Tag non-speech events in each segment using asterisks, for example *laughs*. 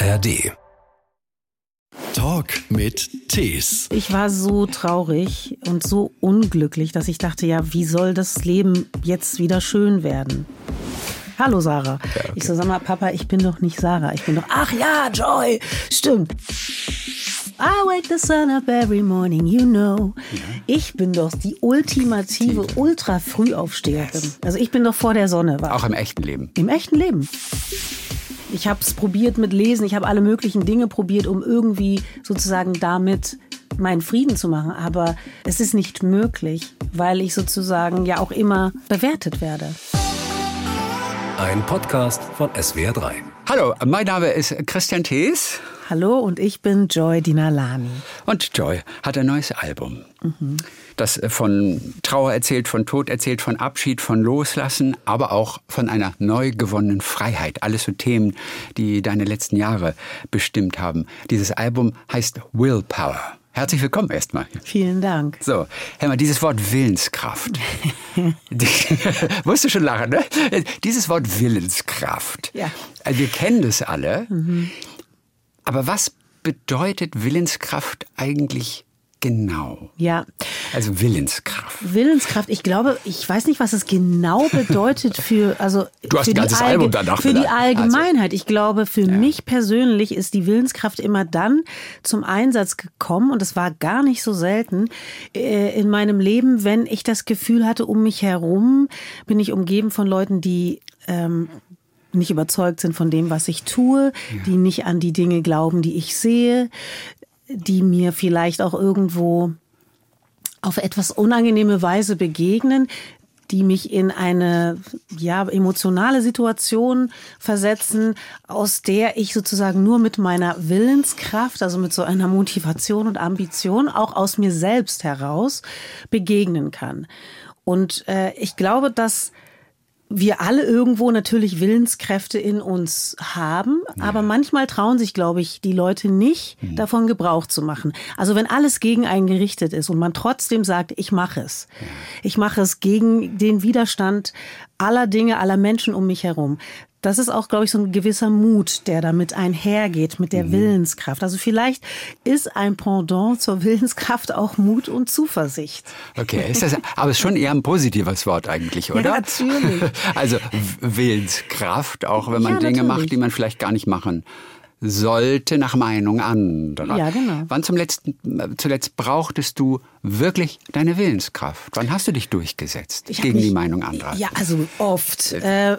ARD. Talk mit Tees. Ich war so traurig und so unglücklich, dass ich dachte, ja, wie soll das Leben jetzt wieder schön werden? Hallo Sarah. Okay, okay. Ich so, sag mal, Papa, ich bin doch nicht Sarah. Ich bin doch, ach ja, Joy. Stimmt. I wake the sun up every morning, you know. Ich bin doch die ultimative Ultra-Frühaufsteherin. Also ich bin doch vor der Sonne. wach. Auch im echten Leben. Im echten Leben. Ich habe es probiert mit Lesen, ich habe alle möglichen Dinge probiert, um irgendwie sozusagen damit meinen Frieden zu machen. Aber es ist nicht möglich, weil ich sozusagen ja auch immer bewertet werde. Ein Podcast von SWR3. Hallo, mein Name ist Christian Thees Hallo und ich bin Joy Dinalani. und Joy hat ein neues Album. Das von Trauer erzählt, von Tod erzählt, von Abschied, von Loslassen, aber auch von einer neu gewonnenen Freiheit. Alles so Themen, die deine letzten Jahre bestimmt haben. Dieses Album heißt Willpower. Herzlich willkommen erstmal. Vielen Dank. So, mal, dieses Wort Willenskraft. *laughs* Die, *laughs* musst du schon lachen, ne? Dieses Wort Willenskraft. Ja. Also wir kennen das alle. Aber was bedeutet Willenskraft eigentlich genau? Ja, Also Willenskraft. Willenskraft. Ich glaube, ich weiß nicht, was es genau *laughs* bedeutet für also Du hast für ein ganzes die Album danach für die. Also, Allgemeinheit. ich glaube, für mich persönlich ist die Willenskraft immer dann zum Einsatz gekommen und es war gar nicht so selten äh, in meinem Leben, wenn ich das Gefühl hatte, um mich herum bin ich umgeben von Leuten, die ähm, nicht überzeugt sind von dem, was ich tue, die nicht an die Dinge glauben, die ich sehe, die mir vielleicht auch irgendwo auf etwas unangenehme Weise begegnen, die mich in eine ja emotionale Situation versetzen, aus der ich sozusagen nur mit meiner Willenskraft, also mit so einer Motivation und Ambition auch aus mir selbst heraus begegnen kann. Und äh, ich glaube, dass wir alle irgendwo natürlich Willenskräfte in uns haben, aber manchmal trauen sich, glaube ich, die Leute nicht, davon Gebrauch zu machen. Also wenn alles gegen einen gerichtet ist und man trotzdem sagt, ich mache es. Ich mache es gegen den Widerstand aller Dinge, aller Menschen um mich herum. Das ist auch, glaube ich, so ein gewisser Mut, der damit einhergeht, mit der Willenskraft. Also vielleicht ist ein Pendant zur Willenskraft auch Mut und Zuversicht. Okay, ist das, aber es ist schon eher ein positives Wort eigentlich, oder? natürlich. *laughs* Also Willenskraft, auch wenn man Ja, Dinge macht, die man vielleicht gar nicht machen sollte nach Meinung anderer. Ja, genau. Wann zum letzten, zuletzt brauchtest du wirklich deine Willenskraft? Wann hast du dich durchgesetzt Ich gegen die mich- Meinung anderer? Ja, also oft. Äh,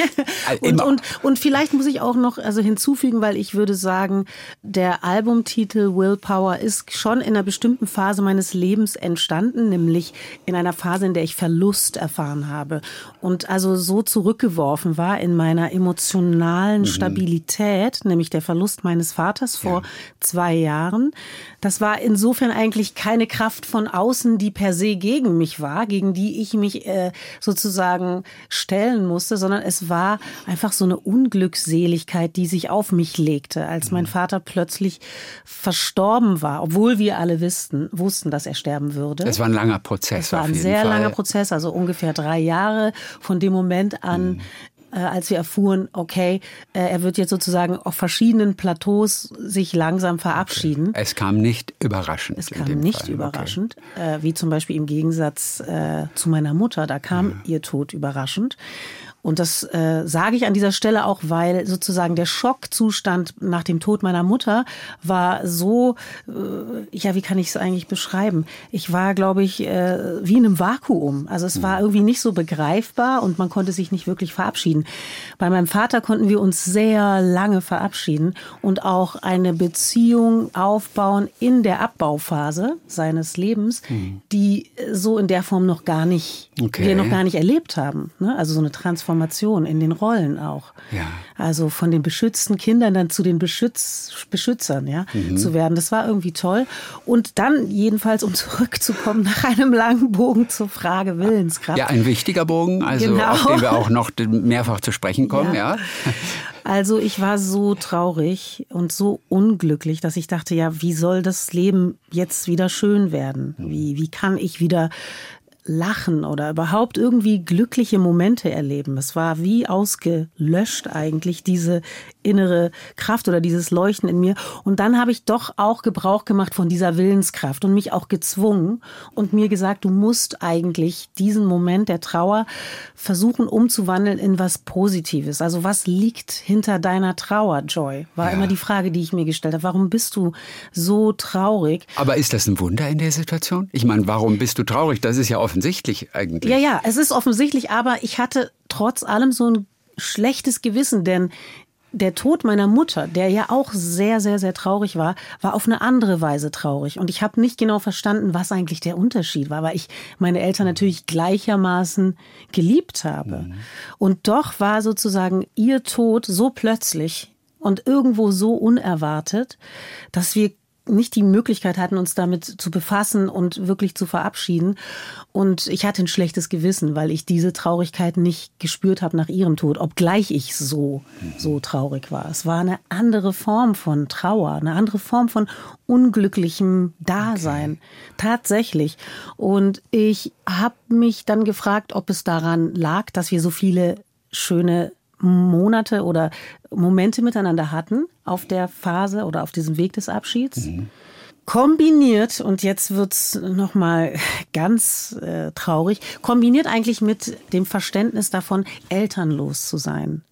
*laughs* und, und, und vielleicht muss ich auch noch also hinzufügen, weil ich würde sagen, der Albumtitel Willpower ist schon in einer bestimmten Phase meines Lebens entstanden, nämlich in einer Phase, in der ich Verlust erfahren habe und also so zurückgeworfen war in meiner emotionalen Mhm. Stabilität, nämlich der Verlust meines Vaters vor zwei Jahren. Das war insofern eigentlich keine Kraft von außen, die per se gegen mich war, gegen die ich mich äh, sozusagen stellen musste, sondern es war einfach so eine Unglückseligkeit, die sich auf mich legte, als mein Vater plötzlich verstorben war, obwohl wir alle wussten, wussten, dass er sterben würde. Es war ein langer Prozess. Es war ein sehr Fall. langer Prozess, also ungefähr drei Jahre von dem Moment an, äh, als wir erfuhren, okay, äh, er wird jetzt sozusagen auf verschiedenen Plateaus sich langsam verabschieden. Es kam nicht überraschend. Es kam nicht Fall. überraschend, äh, wie zum Beispiel im Gegensatz äh, zu meiner Mutter. Da kam ihr Tod überraschend. Und das äh, sage ich an dieser Stelle auch, weil sozusagen der Schockzustand nach dem Tod meiner Mutter war so, äh, ja, wie kann ich es eigentlich beschreiben? Ich war, glaube ich, äh, wie in einem Vakuum. Also es war irgendwie nicht so begreifbar und man konnte sich nicht wirklich verabschieden. Bei meinem Vater konnten wir uns sehr lange verabschieden und auch eine Beziehung aufbauen in der Abbauphase seines Lebens, die so in der Form noch gar nicht, Okay. wir noch gar nicht erlebt haben. Ne? Also so eine Transformation in den Rollen auch. Ja. Also von den beschützten Kindern dann zu den Beschütz Beschützern, ja, Mhm. zu werden. Das war irgendwie toll. Und dann jedenfalls, um *laughs* zurückzukommen nach einem langen Bogen zur Frage Willenskraft. Ja, ein wichtiger Bogen, also Genau. auf den wir auch noch mehrfach zu sprechen kommen, ja. Ja. Also ich war so traurig und so unglücklich, dass ich dachte, ja, wie soll das Leben jetzt wieder schön werden? Wie, wie kann ich wieder lachen oder überhaupt irgendwie glückliche Momente erleben. Es war wie ausgelöscht eigentlich diese innere Kraft oder dieses Leuchten in mir. Und dann habe ich doch auch Gebrauch gemacht von dieser Willenskraft und mich auch gezwungen und mir gesagt, du musst eigentlich diesen Moment der Trauer versuchen umzuwandeln in was Positives. Also was liegt hinter deiner Trauer, Joy? War ja. immer die Frage, die ich mir gestellt habe. Warum bist du so traurig? Aber ist das ein Wunder in der Situation? Ich meine, warum bist du traurig? Das ist ja offensichtlich eigentlich. Ja, ja, es ist offensichtlich, aber ich hatte trotz allem so ein schlechtes Gewissen, denn der Tod meiner Mutter, der ja auch sehr, sehr, sehr traurig war, war auf eine andere Weise traurig. Und ich habe nicht genau verstanden, was eigentlich der Unterschied war, weil ich meine Eltern natürlich gleichermaßen geliebt habe. Mhm. Und doch war sozusagen ihr Tod so plötzlich und irgendwo so unerwartet, dass wir nicht die Möglichkeit hatten, uns damit zu befassen und wirklich zu verabschieden. Und ich hatte ein schlechtes Gewissen, weil ich diese Traurigkeit nicht gespürt habe nach ihrem Tod, obgleich ich so, so traurig war. Es war eine andere Form von Trauer, eine andere Form von unglücklichem Dasein. Okay. Tatsächlich. Und ich habe mich dann gefragt, ob es daran lag, dass wir so viele schöne Monate oder Momente miteinander hatten auf der Phase oder auf diesem Weg des Abschieds. Mhm. Kombiniert, und jetzt wird's nochmal ganz äh, traurig, kombiniert eigentlich mit dem Verständnis davon, elternlos zu sein.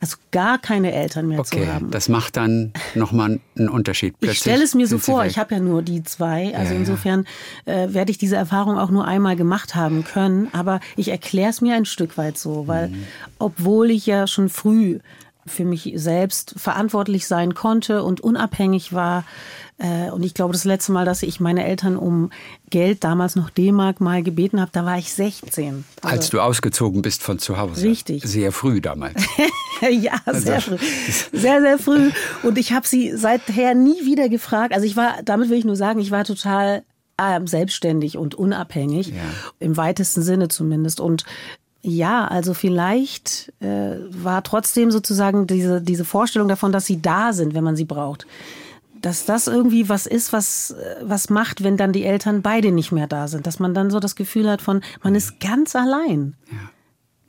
Also gar keine Eltern mehr okay, zu haben. Das macht dann nochmal einen Unterschied. Plötzlich ich stelle es mir so vor, ich habe ja nur die zwei. Also ja, insofern äh, werde ich diese Erfahrung auch nur einmal gemacht haben können. Aber ich erkläre es mir ein Stück weit so, weil mhm. obwohl ich ja schon früh für mich selbst verantwortlich sein konnte und unabhängig war, äh, und ich glaube, das letzte Mal, dass ich meine Eltern um Geld, damals noch D-Mark, mal gebeten habe, da war ich 16. Also Als du ausgezogen bist von zu Hause. Richtig. Sehr früh damals. *laughs* ja, sehr also früh. Sehr, sehr früh. Und ich habe sie seither nie wieder gefragt. Also ich war, damit will ich nur sagen, ich war total äh, selbstständig und unabhängig, ja. im weitesten Sinne zumindest. Und ja, also vielleicht äh, war trotzdem sozusagen diese, diese Vorstellung davon, dass sie da sind, wenn man sie braucht dass das irgendwie was ist, was, was macht, wenn dann die Eltern beide nicht mehr da sind. Dass man dann so das Gefühl hat von, man ist ganz allein. Ja.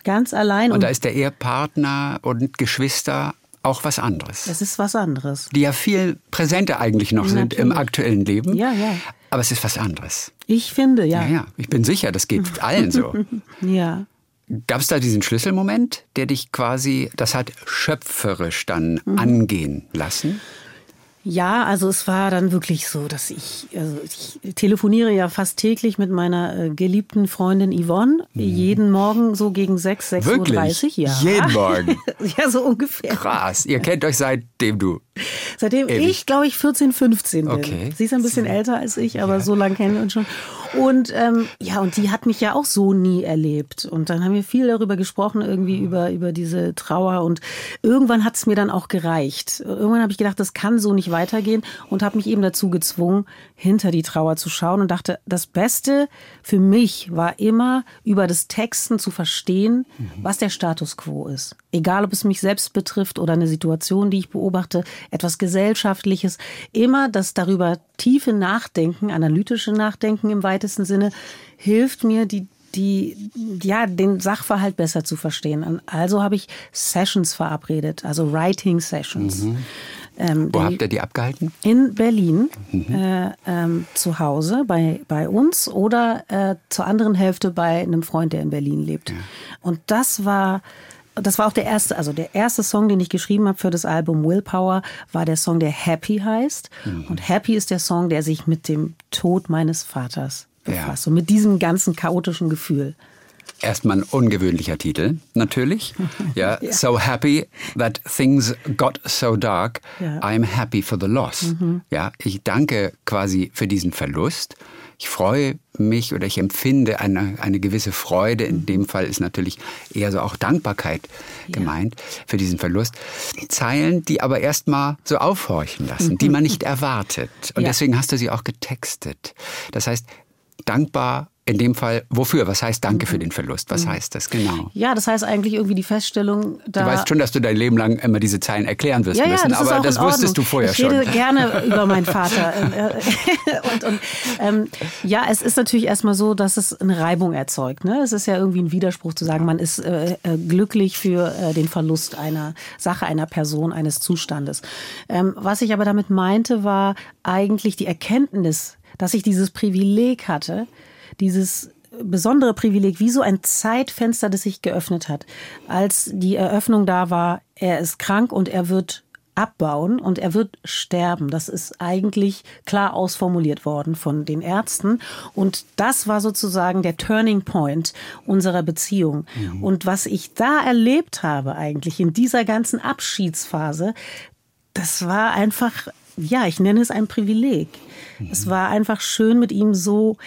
Ganz allein. Und, und da ist der Ehepartner und Geschwister auch was anderes. Es ist was anderes. Die ja viel präsenter eigentlich noch Natürlich. sind im aktuellen Leben. Ja, ja. Aber es ist was anderes. Ich finde, ja. Ja, ja. Ich bin sicher, das geht allen so. *laughs* ja. Gab es da diesen Schlüsselmoment, der dich quasi, das hat schöpferisch dann mhm. angehen lassen? Ja, also es war dann wirklich so, dass ich, also ich telefoniere ja fast täglich mit meiner äh, geliebten Freundin Yvonne. Mhm. Jeden Morgen so gegen 6, 6.30 Uhr. Ja. Jeden Morgen. *laughs* ja, so ungefähr. Krass. Ihr kennt euch seitdem du. Seitdem Ewig. ich, glaube ich, 14, 15 bin. Okay. Sie ist ein bisschen älter als ich, aber ja. so lange kennen wir uns schon. Und ähm, ja, und die hat mich ja auch so nie erlebt. Und dann haben wir viel darüber gesprochen, irgendwie mhm. über, über diese Trauer. Und irgendwann hat es mir dann auch gereicht. Irgendwann habe ich gedacht, das kann so nicht weitergehen und habe mich eben dazu gezwungen, hinter die Trauer zu schauen und dachte, das Beste für mich war immer, über das Texten zu verstehen, mhm. was der Status quo ist. Egal, ob es mich selbst betrifft oder eine Situation, die ich beobachte, etwas Gesellschaftliches. Immer das darüber tiefe Nachdenken, analytische Nachdenken im weitesten Sinne, hilft mir, die die, ja, den Sachverhalt besser zu verstehen. Also habe ich Sessions verabredet, also Writing Sessions. Mhm. Ähm, Wo habt ihr die abgehalten? In Berlin, mhm. äh, ähm, zu Hause bei, bei uns oder äh, zur anderen Hälfte bei einem Freund, der in Berlin lebt. Ja. Und das war das war auch der erste, also der erste Song, den ich geschrieben habe für das Album Willpower, war der Song, der Happy heißt. Mhm. Und Happy ist der Song, der sich mit dem Tod meines Vaters befasst. Ja. Und mit diesem ganzen chaotischen Gefühl. Erstmal ein ungewöhnlicher Titel, natürlich. *laughs* Ja, ja. So happy that things got so dark. Ja. I'm happy for the loss. Mhm. Ja, ich danke quasi für diesen Verlust. Ich freue mich oder ich empfinde eine, eine gewisse Freude. In mhm. dem Fall ist natürlich eher so auch Dankbarkeit gemeint für diesen Verlust. Zeilen, die aber erstmal so aufhorchen lassen, die man *laughs* nicht erwartet. Und deswegen hast du sie auch getextet. Das heißt, dankbar in dem Fall, wofür? Was heißt Danke für den Verlust? Was heißt das genau? Ja, das heißt eigentlich irgendwie die Feststellung, da. Du weißt schon, dass du dein Leben lang immer diese Zeilen erklären wirst ja, ja, müssen, das aber das in wusstest du vorher ich schon. Ich rede gerne *laughs* über meinen Vater. *laughs* und, und ähm, ja, es ist natürlich erstmal so, dass es eine Reibung erzeugt. Ne? Es ist ja irgendwie ein Widerspruch zu sagen, man ist äh, äh, glücklich für äh, den Verlust einer Sache, einer Person, eines Zustandes. Ähm, was ich aber damit meinte, war eigentlich die Erkenntnis, dass ich dieses Privileg hatte, dieses besondere Privileg, wie so ein Zeitfenster, das sich geöffnet hat. Als die Eröffnung da war, er ist krank und er wird abbauen und er wird sterben. Das ist eigentlich klar ausformuliert worden von den Ärzten. Und das war sozusagen der Turning Point unserer Beziehung. Mhm. Und was ich da erlebt habe eigentlich in dieser ganzen Abschiedsphase, das war einfach, ja, ich nenne es ein Privileg. Mhm. Es war einfach schön mit ihm so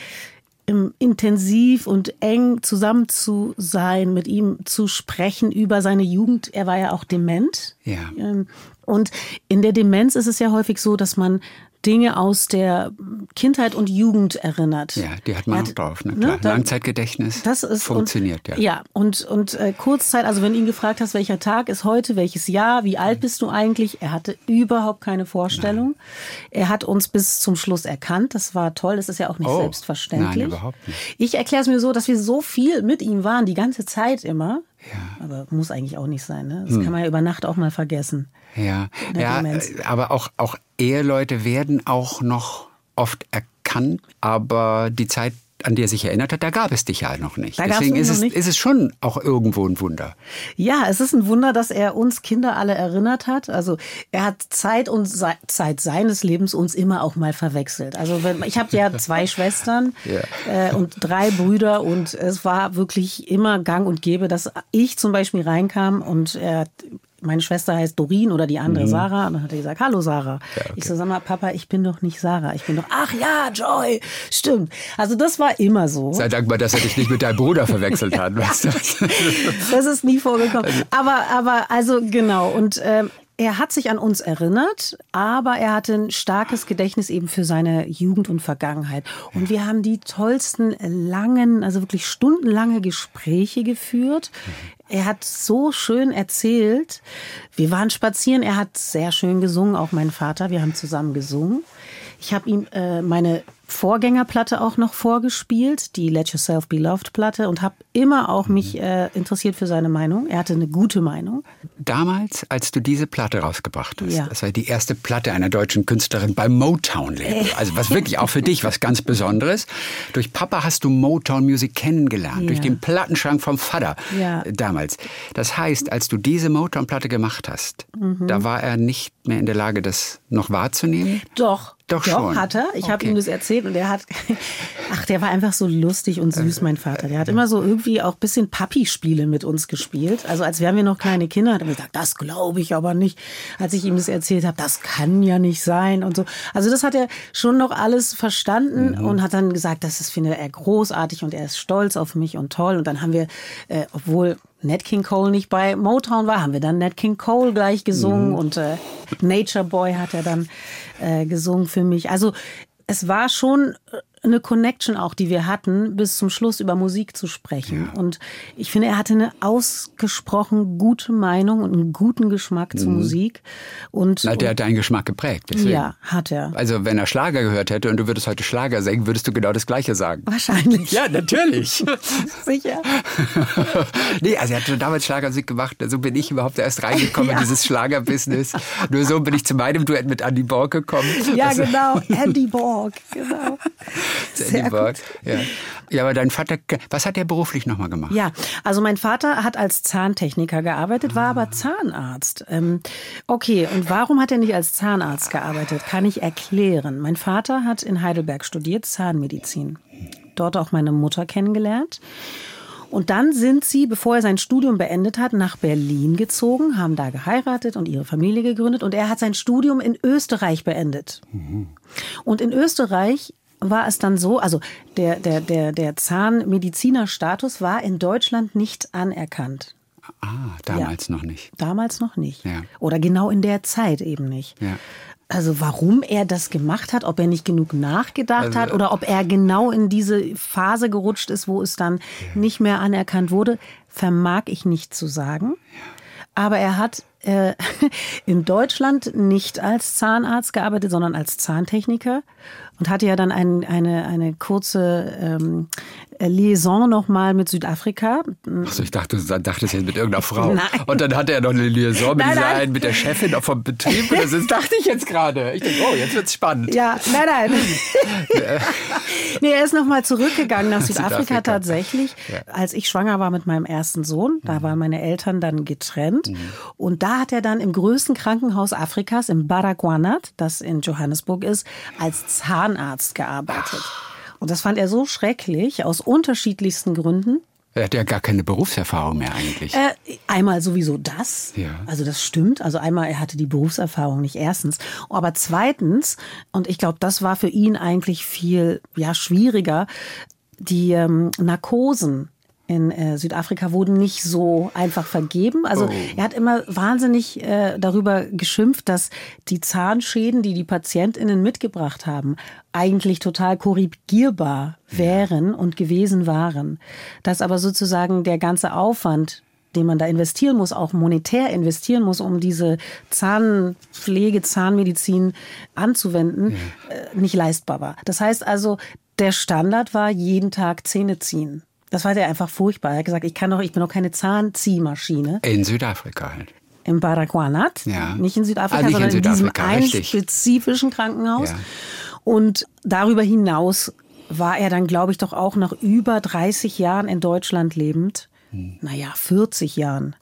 intensiv und eng zusammen zu sein, mit ihm zu sprechen über seine Jugend. Er war ja auch dement. Ja. Ähm, und in der Demenz ist es ja häufig so, dass man Dinge aus der Kindheit und Jugend erinnert. Ja, die hat man hat, auch drauf, ne? Klar. Ne, Langzeitgedächtnis das ist, funktioniert, und, ja. Ja, und, und äh, Kurzzeit, also wenn du ihn gefragt hast, welcher Tag ist heute, welches Jahr, wie alt bist du eigentlich, er hatte überhaupt keine Vorstellung. Nein. Er hat uns bis zum Schluss erkannt, das war toll, das ist ja auch nicht oh, selbstverständlich. Nein, überhaupt nicht. Ich erkläre es mir so, dass wir so viel mit ihm waren, die ganze Zeit immer. Ja. Aber muss eigentlich auch nicht sein, ne? Das hm. kann man ja über Nacht auch mal vergessen. Ja, ja äh, aber auch, auch Eheleute werden auch noch oft erkannt, aber die Zeit an die er sich erinnert hat, da gab es dich ja noch nicht. Da Deswegen ist es, nicht. ist es schon auch irgendwo ein Wunder. Ja, es ist ein Wunder, dass er uns Kinder alle erinnert hat. Also er hat Zeit und Se Zeit seines Lebens uns immer auch mal verwechselt. Also wenn, ich habe ja zwei *laughs* Schwestern ja. äh, und drei Brüder und es war wirklich immer Gang und Gäbe, dass ich zum Beispiel reinkam und er meine Schwester heißt Dorin oder die andere mhm. Sarah. Und dann hat er gesagt, hallo Sarah. Ja, okay. Ich so, sag mal, Papa, ich bin doch nicht Sarah. Ich bin doch, ach ja, Joy. Stimmt. Also das war immer so. Sei dankbar, dass er dich nicht mit deinem Bruder verwechselt hat. Weißt du? *laughs* das ist nie vorgekommen. Also aber, aber, also genau. Und ähm, er hat sich an uns erinnert, aber er hatte ein starkes Gedächtnis eben für seine Jugend und Vergangenheit. Und wir haben die tollsten langen, also wirklich stundenlange Gespräche geführt. Er hat so schön erzählt. Wir waren spazieren. Er hat sehr schön gesungen, auch mein Vater. Wir haben zusammen gesungen. Ich habe ihm äh, meine Vorgängerplatte auch noch vorgespielt, die Let Yourself Be Loved Platte und habe immer auch mich äh, interessiert für seine Meinung. Er hatte eine gute Meinung. Damals, als du diese Platte rausgebracht hast, ja. das war die erste Platte einer deutschen Künstlerin beim Motown Label. Äh. Also was wirklich auch für dich was ganz Besonderes. Durch Papa hast du Motown Music kennengelernt, ja. durch den Plattenschrank vom Vater ja. damals. Das heißt, als du diese Motown Platte gemacht hast, mhm. da war er nicht mehr in der Lage, das noch wahrzunehmen? Doch. Doch, Doch schon. hat er. Ich okay. habe ihm das erzählt und er hat, *laughs* ach, der war einfach so lustig und süß, mein Vater. Der hat immer so irgendwie auch ein bisschen Papi-Spiele mit uns gespielt. Also als wären wir noch kleine Kinder, hat er gesagt, das glaube ich aber nicht. Als ich ihm das erzählt habe, das kann ja nicht sein und so. Also das hat er schon noch alles verstanden mhm. und hat dann gesagt, das ist, finde er großartig und er ist stolz auf mich und toll. Und dann haben wir, äh, obwohl Nat King Cole nicht bei Motown war, haben wir dann Nat King Cole gleich gesungen mhm. und äh, Nature Boy hat er dann äh, gesungen für mich. Also es war schon äh, eine Connection auch, die wir hatten, bis zum Schluss über Musik zu sprechen. Ja. Und ich finde, er hatte eine ausgesprochen gute Meinung und einen guten Geschmack mhm. zur Musik. Und, Na, der hat deinen Geschmack geprägt. Deswegen. Ja, hat er. Also wenn er Schlager gehört hätte und du würdest heute Schlager singen, würdest du genau das Gleiche sagen. Wahrscheinlich. Ja, natürlich. *laughs* Sicher. *laughs* nee, also er hat schon damals Schlagermusik gemacht. So bin ich überhaupt erst reingekommen *laughs* ja. in dieses Schlagerbusiness. Nur so bin ich zu meinem Duett mit Andy Borg gekommen. Ja, also, genau. Andy Borg, genau. Sehr Edinburgh. Ja. ja, aber dein Vater, was hat er beruflich nochmal gemacht? Ja, also mein Vater hat als Zahntechniker gearbeitet, war aber Zahnarzt. Ähm, okay, und warum hat er nicht als Zahnarzt gearbeitet? Kann ich erklären. Mein Vater hat in Heidelberg studiert, Zahnmedizin. Dort auch meine Mutter kennengelernt. Und dann sind sie, bevor er sein Studium beendet hat, nach Berlin gezogen, haben da geheiratet und ihre Familie gegründet. Und er hat sein Studium in Österreich beendet. Mhm. Und in Österreich war es dann so, also der, der, der, der Zahnmedizinerstatus war in Deutschland nicht anerkannt. Ah, damals ja. noch nicht. Damals noch nicht. Ja. Oder genau in der Zeit eben nicht. Ja. Also warum er das gemacht hat, ob er nicht genug nachgedacht also, hat oder ob er genau in diese Phase gerutscht ist, wo es dann nicht mehr anerkannt wurde, vermag ich nicht zu sagen. Aber er hat äh, *laughs* in Deutschland nicht als Zahnarzt gearbeitet, sondern als Zahntechniker und hatte ja dann ein, eine, eine kurze ähm, Liaison nochmal mit Südafrika. Achso, ich dachte, du dachtest jetzt mit irgendeiner Frau. Nein. Und dann hatte er noch eine Liaison mit, nein, dieser Einen, mit der Chefin vom Betrieb. Und das dachte ich jetzt gerade. Ich denke, oh, jetzt wird's spannend. Ja, nein, nein. *laughs* nee, er ist nochmal zurückgegangen nach Südafrika, Südafrika. tatsächlich. Ja. Als ich schwanger war mit meinem ersten Sohn, da mhm. waren meine Eltern dann getrennt. Mhm. Und da hat er dann im größten Krankenhaus Afrikas, im Baragwanat, das in Johannesburg ist, als Zahnarzt gearbeitet. Ach. Und das fand er so schrecklich, aus unterschiedlichsten Gründen. Er hat ja gar keine Berufserfahrung mehr eigentlich. Äh, einmal sowieso das. Ja. Also das stimmt. Also einmal, er hatte die Berufserfahrung nicht erstens. Aber zweitens, und ich glaube, das war für ihn eigentlich viel ja, schwieriger, die ähm, Narkosen in äh, Südafrika wurden nicht so einfach vergeben. Also oh. er hat immer wahnsinnig äh, darüber geschimpft, dass die Zahnschäden, die die Patientinnen mitgebracht haben, eigentlich total korrigierbar wären ja. und gewesen waren. Dass aber sozusagen der ganze Aufwand den man da investieren muss, auch monetär investieren muss, um diese Zahnpflege, Zahnmedizin anzuwenden, ja. äh, nicht leistbar war. Das heißt also, der Standard war jeden Tag Zähne ziehen. Das war der einfach furchtbar. Er hat gesagt, ich kann doch, ich bin doch keine Zahnziehmaschine. In Südafrika halt. Im Baragwanat. Ja. Nicht in Südafrika, ah, nicht sondern in, Südafrika, in diesem einen spezifischen Krankenhaus. Ja. Und darüber hinaus war er dann, glaube ich, doch auch nach über 30 Jahren in Deutschland lebend. Hm. Naja, 40 Jahren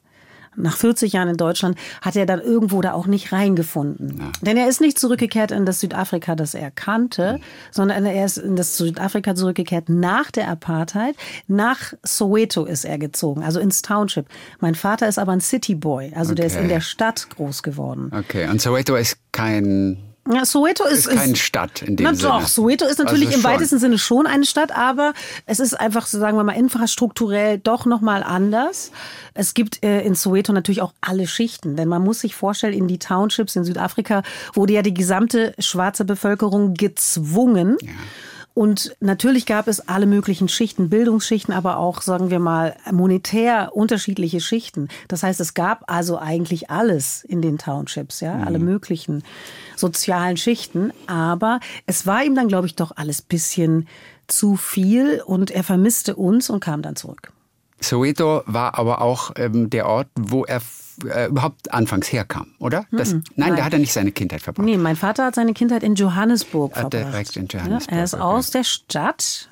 nach 40 Jahren in Deutschland hat er dann irgendwo da auch nicht reingefunden. Ja. Denn er ist nicht zurückgekehrt in das Südafrika, das er kannte, mhm. sondern er ist in das Südafrika zurückgekehrt nach der Apartheid. Nach Soweto ist er gezogen, also ins Township. Mein Vater ist aber ein City Boy, also okay. der ist in der Stadt groß geworden. Okay, und Soweto ist kein ja, Soweto ist, ist keine Stadt in dem na, Sinne. Doch, Soweto ist natürlich also im weitesten Sinne schon eine Stadt, aber es ist einfach, sagen wir mal, infrastrukturell doch nochmal anders. Es gibt äh, in Soweto natürlich auch alle Schichten, denn man muss sich vorstellen, in die Townships in Südafrika wurde ja die gesamte schwarze Bevölkerung gezwungen. Ja und natürlich gab es alle möglichen Schichten, Bildungsschichten, aber auch, sagen wir mal, monetär unterschiedliche Schichten. Das heißt, es gab also eigentlich alles in den Townships, ja, mhm. alle möglichen sozialen Schichten. Aber es war ihm dann, glaube ich, doch alles bisschen zu viel und er vermisste uns und kam dann zurück. Soweto war aber auch ähm, der Ort, wo er äh, überhaupt anfangs herkam, oder? Das, nein, nein, da hat er nicht seine Kindheit verbracht. Nee, mein Vater hat seine Kindheit in Johannesburg verbracht. Direkt in Johannesburg. Ja, er ist okay. aus der Stadt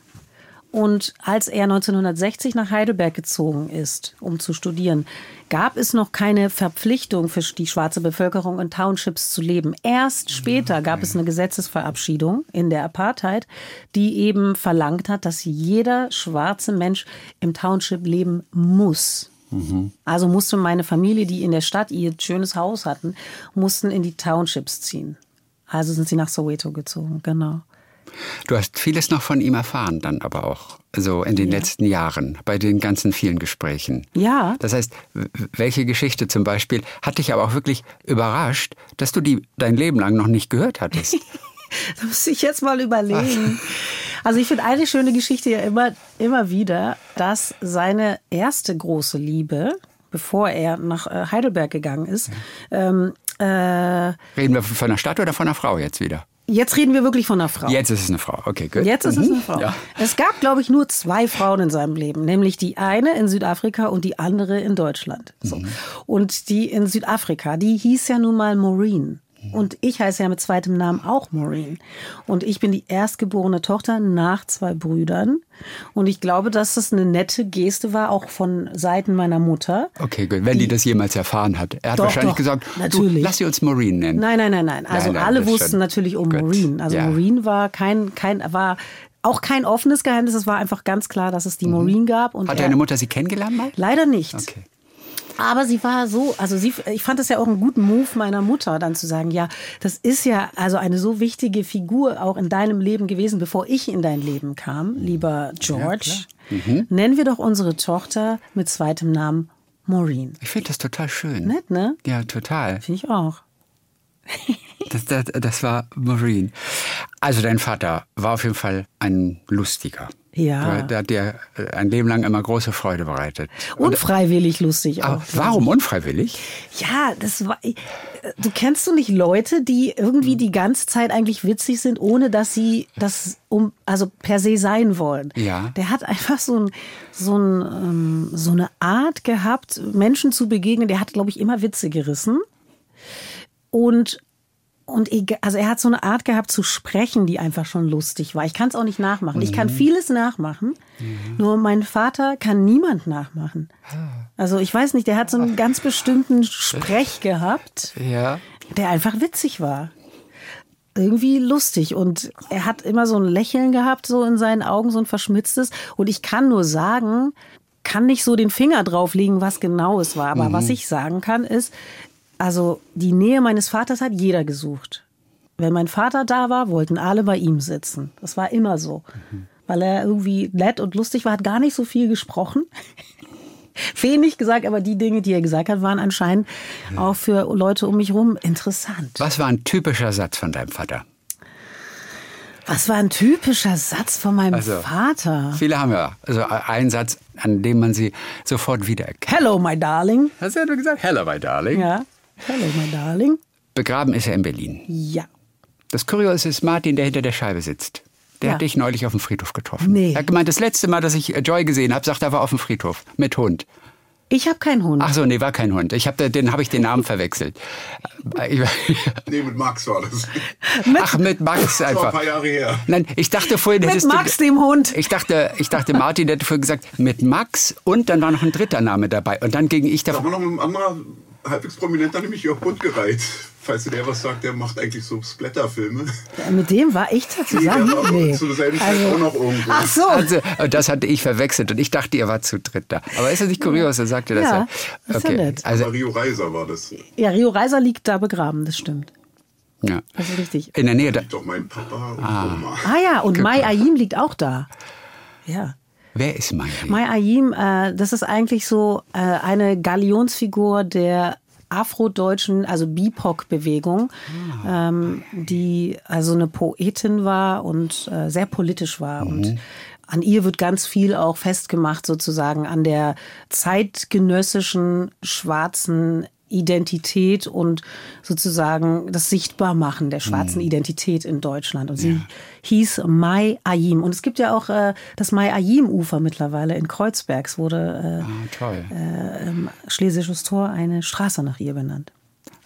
und als er 1960 nach Heidelberg gezogen ist, um zu studieren, gab es noch keine Verpflichtung für die schwarze Bevölkerung in Townships zu leben. Erst später gab es eine Gesetzesverabschiedung in der Apartheid, die eben verlangt hat, dass jeder schwarze Mensch im Township leben muss. Mhm. Also musste meine Familie, die in der Stadt ihr schönes Haus hatten, mussten in die Townships ziehen. Also sind sie nach Soweto gezogen, genau. Du hast vieles noch von ihm erfahren, dann aber auch so in den ja. letzten Jahren, bei den ganzen vielen Gesprächen. Ja. Das heißt, welche Geschichte zum Beispiel hat dich aber auch wirklich überrascht, dass du die dein Leben lang noch nicht gehört hattest? *laughs* da muss ich jetzt mal überlegen. Also ich finde eine schöne Geschichte ja immer, immer wieder, dass seine erste große Liebe, bevor er nach äh, Heidelberg gegangen ist, ähm, äh, Reden wir von einer Stadt oder von einer Frau jetzt wieder? Jetzt reden wir wirklich von einer Frau. Jetzt ist es eine Frau, okay, gut. Jetzt ist mhm. es eine Frau. Ja. Es gab, glaube ich, nur zwei Frauen in seinem Leben, nämlich die eine in Südafrika und die andere in Deutschland. So. Mhm. Und die in Südafrika, die hieß ja nun mal Maureen. Und ich heiße ja mit zweitem Namen auch Maureen. Und ich bin die erstgeborene Tochter nach zwei Brüdern. Und ich glaube, dass das eine nette Geste war, auch von Seiten meiner Mutter. Okay, gut. Wenn die, die das jemals erfahren hat. Er hat doch, wahrscheinlich doch, gesagt, natürlich. Lass sie uns Maureen nennen. Nein, nein, nein, nein. Also nein, nein, alle wussten schon. natürlich um gut. Maureen. Also ja. Maureen war kein, kein, war auch kein offenes Geheimnis. Es war einfach ganz klar, dass es die mhm. Maureen gab. Und hat deine Mutter sie kennengelernt mal? Leider nicht. Okay. Aber sie war so, also sie, ich fand es ja auch einen guten Move meiner Mutter, dann zu sagen, ja, das ist ja also eine so wichtige Figur auch in deinem Leben gewesen, bevor ich in dein Leben kam, lieber George. Ja, mhm. Nennen wir doch unsere Tochter mit zweitem Namen Maureen. Ich finde das total schön. Nett, ne? Ja, total. Finde ich auch. *laughs* Das, das, das war Maureen. Also dein Vater war auf jeden Fall ein lustiger. Ja. Der hat dir äh, ein Leben lang immer große Freude bereitet. Unfreiwillig lustig Aber auch. warum unfreiwillig? Ja, das war. Du kennst du nicht Leute, die irgendwie die ganze Zeit eigentlich witzig sind, ohne dass sie das um also per se sein wollen. Ja. Der hat einfach so ein so ein ähm, so eine Art gehabt, Menschen zu begegnen. Der hat, glaube ich, immer Witze gerissen und und also er hat so eine Art gehabt zu sprechen, die einfach schon lustig war. Ich kann es auch nicht nachmachen. Ich kann vieles nachmachen, nur mein Vater kann niemand nachmachen. Also ich weiß nicht, der hat so einen ganz bestimmten Sprech gehabt, Ja. der einfach witzig war. Irgendwie lustig und er hat immer so ein Lächeln gehabt, so in seinen Augen, so ein verschmitztes. Und ich kann nur sagen, kann nicht so den Finger drauflegen, was genau es war. Aber was ich sagen kann, ist, also die Nähe meines Vaters hat jeder gesucht. Wenn mein Vater da war, wollten alle bei ihm sitzen. Das war immer so. Weil er irgendwie nett und lustig war, hat gar nicht so viel gesprochen. *laughs* Wenig gesagt, aber die Dinge, die er gesagt hat, waren anscheinend auch für Leute um mich rum interessant. Was war ein typischer Satz von deinem Vater? Was war ein typischer Satz von meinem Also, Vater? Viele haben ja also einen Satz, an dem man sie sofort wiedererkennt. Hello, my darling. Hast du ja nur gesagt, hello, my darling. Ja. Hello, my darling. Begraben ist er in Berlin. Ja. Das Kuriose ist Martin, der hinter der Scheibe sitzt. Der Ja. hat dich neulich auf dem Friedhof getroffen. Nee. Er hat gemeint, das letzte Mal, dass ich äh, Joy gesehen habe, sagt er, war auf dem Friedhof mit Hund. Ich habe keinen Hund. Ach so, nee, war kein Hund. Ich hab, da- den habe ich den Namen verwechselt. Ich- *laughs* Nee, mit Max war das. Ach, mit Max Das war ein einfach. paar Jahre her. Nein, ich dachte vorhin Mit Max, du, dem Hund. Ich dachte, ich dachte, Martin hätte vorhin gesagt, mit Max und dann war noch ein dritter Name dabei. Und dann ging ich Da davon. war noch ein anderer halbwegs prominenter, nämlich Jörg Buntgereit. Falls du der was sagt, der macht eigentlich so Splatterfilme. Ja, Mit dem war ich da Der war zusammen? Nee. zu derselben Zeit auch noch irgendwo. Ach so. Also, und das hatte ich verwechselt und ich dachte, ihr wart zu dritt da. Aber ist das nicht kurios? Er sagte das Ja, ja. ist ja nett. Also, Aber Rio Reiser war das. Ja, Rio Reiser liegt da begraben, das stimmt. ja. Das ist richtig. In der Nähe da. Doch mein Papa und Oma. Ah ja, und Mai Ayim liegt auch da. Ja. Wer ist mein Mai Ayim, äh, das ist eigentlich so äh, eine Galionsfigur der afrodeutschen, also BIPOC-Bewegung, ähm, die also eine Poetin war und äh, sehr politisch war. Und an ihr wird ganz viel auch festgemacht, sozusagen an der zeitgenössischen schwarzen Identität und sozusagen das Sichtbarmachen der schwarzen Identität in Deutschland. Und sie hieß Mai Ayim. Und es gibt ja auch äh, das Mai Ayim-Ufer mittlerweile in Kreuzberg. Es wurde Ah, toll. äh, im Schlesisches Tor eine Straße nach ihr benannt.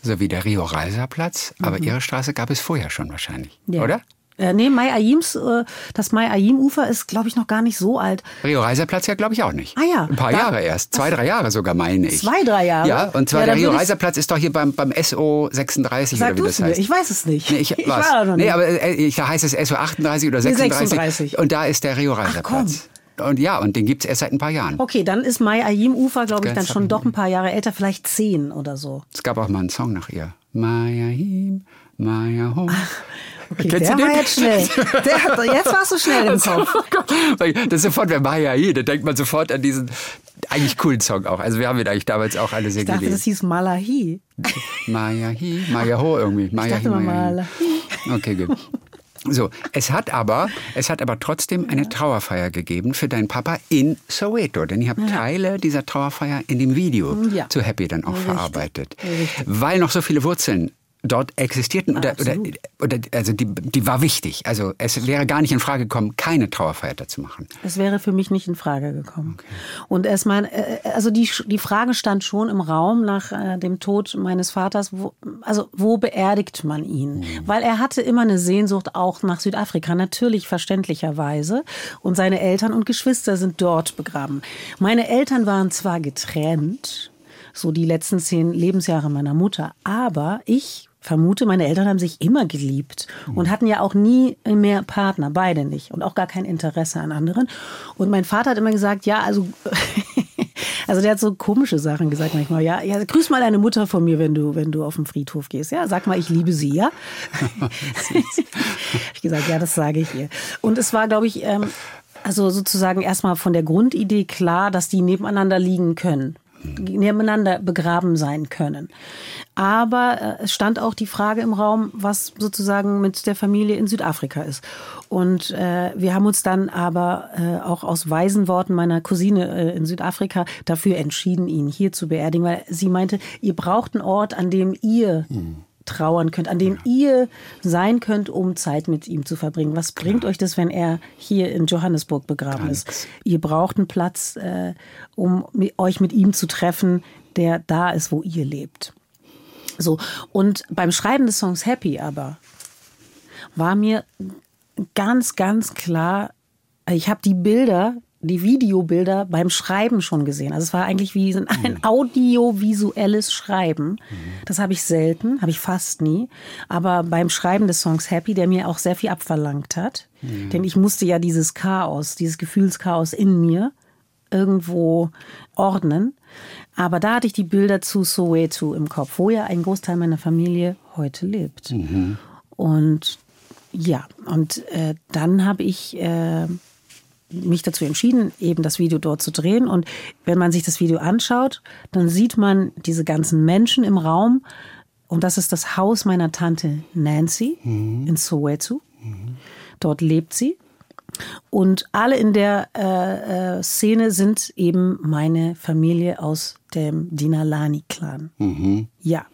So wie der Rio Reiser Platz, aber ihre Straße gab es vorher schon wahrscheinlich, Mhm. Ja. oder? Äh, nee, Mai Ayims, äh, das Mai Ayim-Ufer ist, glaube ich, noch gar nicht so alt. Rio Reiser Platz ja, glaube ich, auch nicht. Ah ja. Ein paar Da- Jahre erst. Zwei, drei Jahre sogar, meine ich. Zwei, drei Jahre? Ja, und zwar Ja, der Rio würde ich- Reiser Platz ist doch hier beim, beim SO 36 Sag oder wie das mir, heißt. ich weiß es nicht. Nee, ich, ich war da noch nee, nicht. aber äh, da heißt es SO 38 oder Nee, 36. 36. Und da ist der Rio Reiser Ach, komm. Platz. Und ja, und den gibt es erst seit ein paar Jahren. Okay, dann ist Mai Ayim-Ufer, glaube ich, dann schon doch ein paar Jahre älter, vielleicht zehn oder so. Es gab auch mal einen Song nach ihr. Maya Him, Maya Home. *laughs* Okay, Kennst der du den? war jetzt schnell. Der, hat- jetzt warst du schnell im *laughs* Kopf. Weil Das ist sofort, wer Maya Hi, da denkt man sofort an diesen eigentlich coolen Song auch. Also wir haben ihn eigentlich damals auch alle sehr Ich dachte, das gelesen. hieß Malahi. Maya Hi, Maya Ho irgendwie. Maya dachte Hi, mal Maya Hi. Okay, gut. So, es hat aber, es hat aber trotzdem eine Trauerfeier gegeben für deinen Papa in Soweto, denn ich habe Teile dieser Trauerfeier in dem Video Ja. zu Happy dann auch verarbeitet, Richtig. weil noch so viele Wurzeln dort existierten oder, oder, Absolut. oder also die, die war wichtig. Also es wäre gar nicht in Frage gekommen, keine Trauerfeier da zu machen. Es wäre für mich nicht in Frage gekommen. Und erstmal, äh, also die, die Frage stand schon im Raum nach äh, dem Tod meines Vaters, wo, also wo beerdigt man ihn? Weil er hatte immer eine Sehnsucht auch nach Südafrika, natürlich verständlicherweise. Und seine Eltern und Geschwister sind dort begraben. Meine Eltern waren zwar getrennt, so die letzten zehn Lebensjahre meiner Mutter, aber ich vermute, meine Eltern haben sich immer geliebt und hatten ja auch nie mehr Partner, beide nicht und auch gar kein Interesse an anderen. Und mein Vater hat immer gesagt, ja, also, *laughs* also der hat so komische Sachen gesagt manchmal. Ja, ja, grüß mal deine Mutter von mir, wenn du, wenn du auf den Friedhof gehst. Ja, sag mal, ich liebe sie, ja. *laughs* *laughs* ich gesagt, ja, das sage ich ihr. Und es war, glaube ich, ähm, also sozusagen erstmal von der Grundidee klar, dass die nebeneinander liegen können. Nebeneinander begraben sein können. Aber äh, es stand auch die Frage im Raum, was sozusagen mit der Familie in Südafrika ist. Und äh, wir haben uns dann aber äh, auch aus weisen Worten meiner Cousine äh, in Südafrika dafür entschieden, ihn hier zu beerdigen, weil sie meinte, ihr braucht einen Ort, an dem ihr mhm trauern könnt, an dem ihr sein könnt, um Zeit mit ihm zu verbringen. Was bringt Klar. euch das, wenn er hier in Johannesburg begraben ist? Ihr braucht einen Platz, äh, um euch mit ihm zu treffen, der da ist, wo ihr lebt. So, und beim Schreiben des Songs Happy aber war mir ganz, ganz klar, ich habe die Bilder die Videobilder beim Schreiben schon gesehen. Also es war eigentlich wie *laughs* ein mhm. audiovisuelles Schreiben. Das habe ich selten, habe ich fast nie. Aber beim Schreiben des Songs Happy, der mir auch sehr viel abverlangt hat, mhm. denn ich musste ja dieses Chaos, dieses Gefühlschaos in mir irgendwo ordnen. Aber da hatte ich die Bilder zu Soweto im Kopf, wo ja ein Großteil meiner Familie heute lebt. Mhm. Und ja, und äh, dann habe ich äh, mich dazu entschieden, eben das Video dort zu drehen. Und wenn man sich das Video anschaut, dann sieht man diese ganzen Menschen im Raum. Und das ist das Haus meiner Tante Nancy mhm. in Soweto. Mhm. Dort lebt sie. Und alle in der äh, äh, Szene sind eben meine Familie aus dem Dinalani-Clan. Mhm. Ja.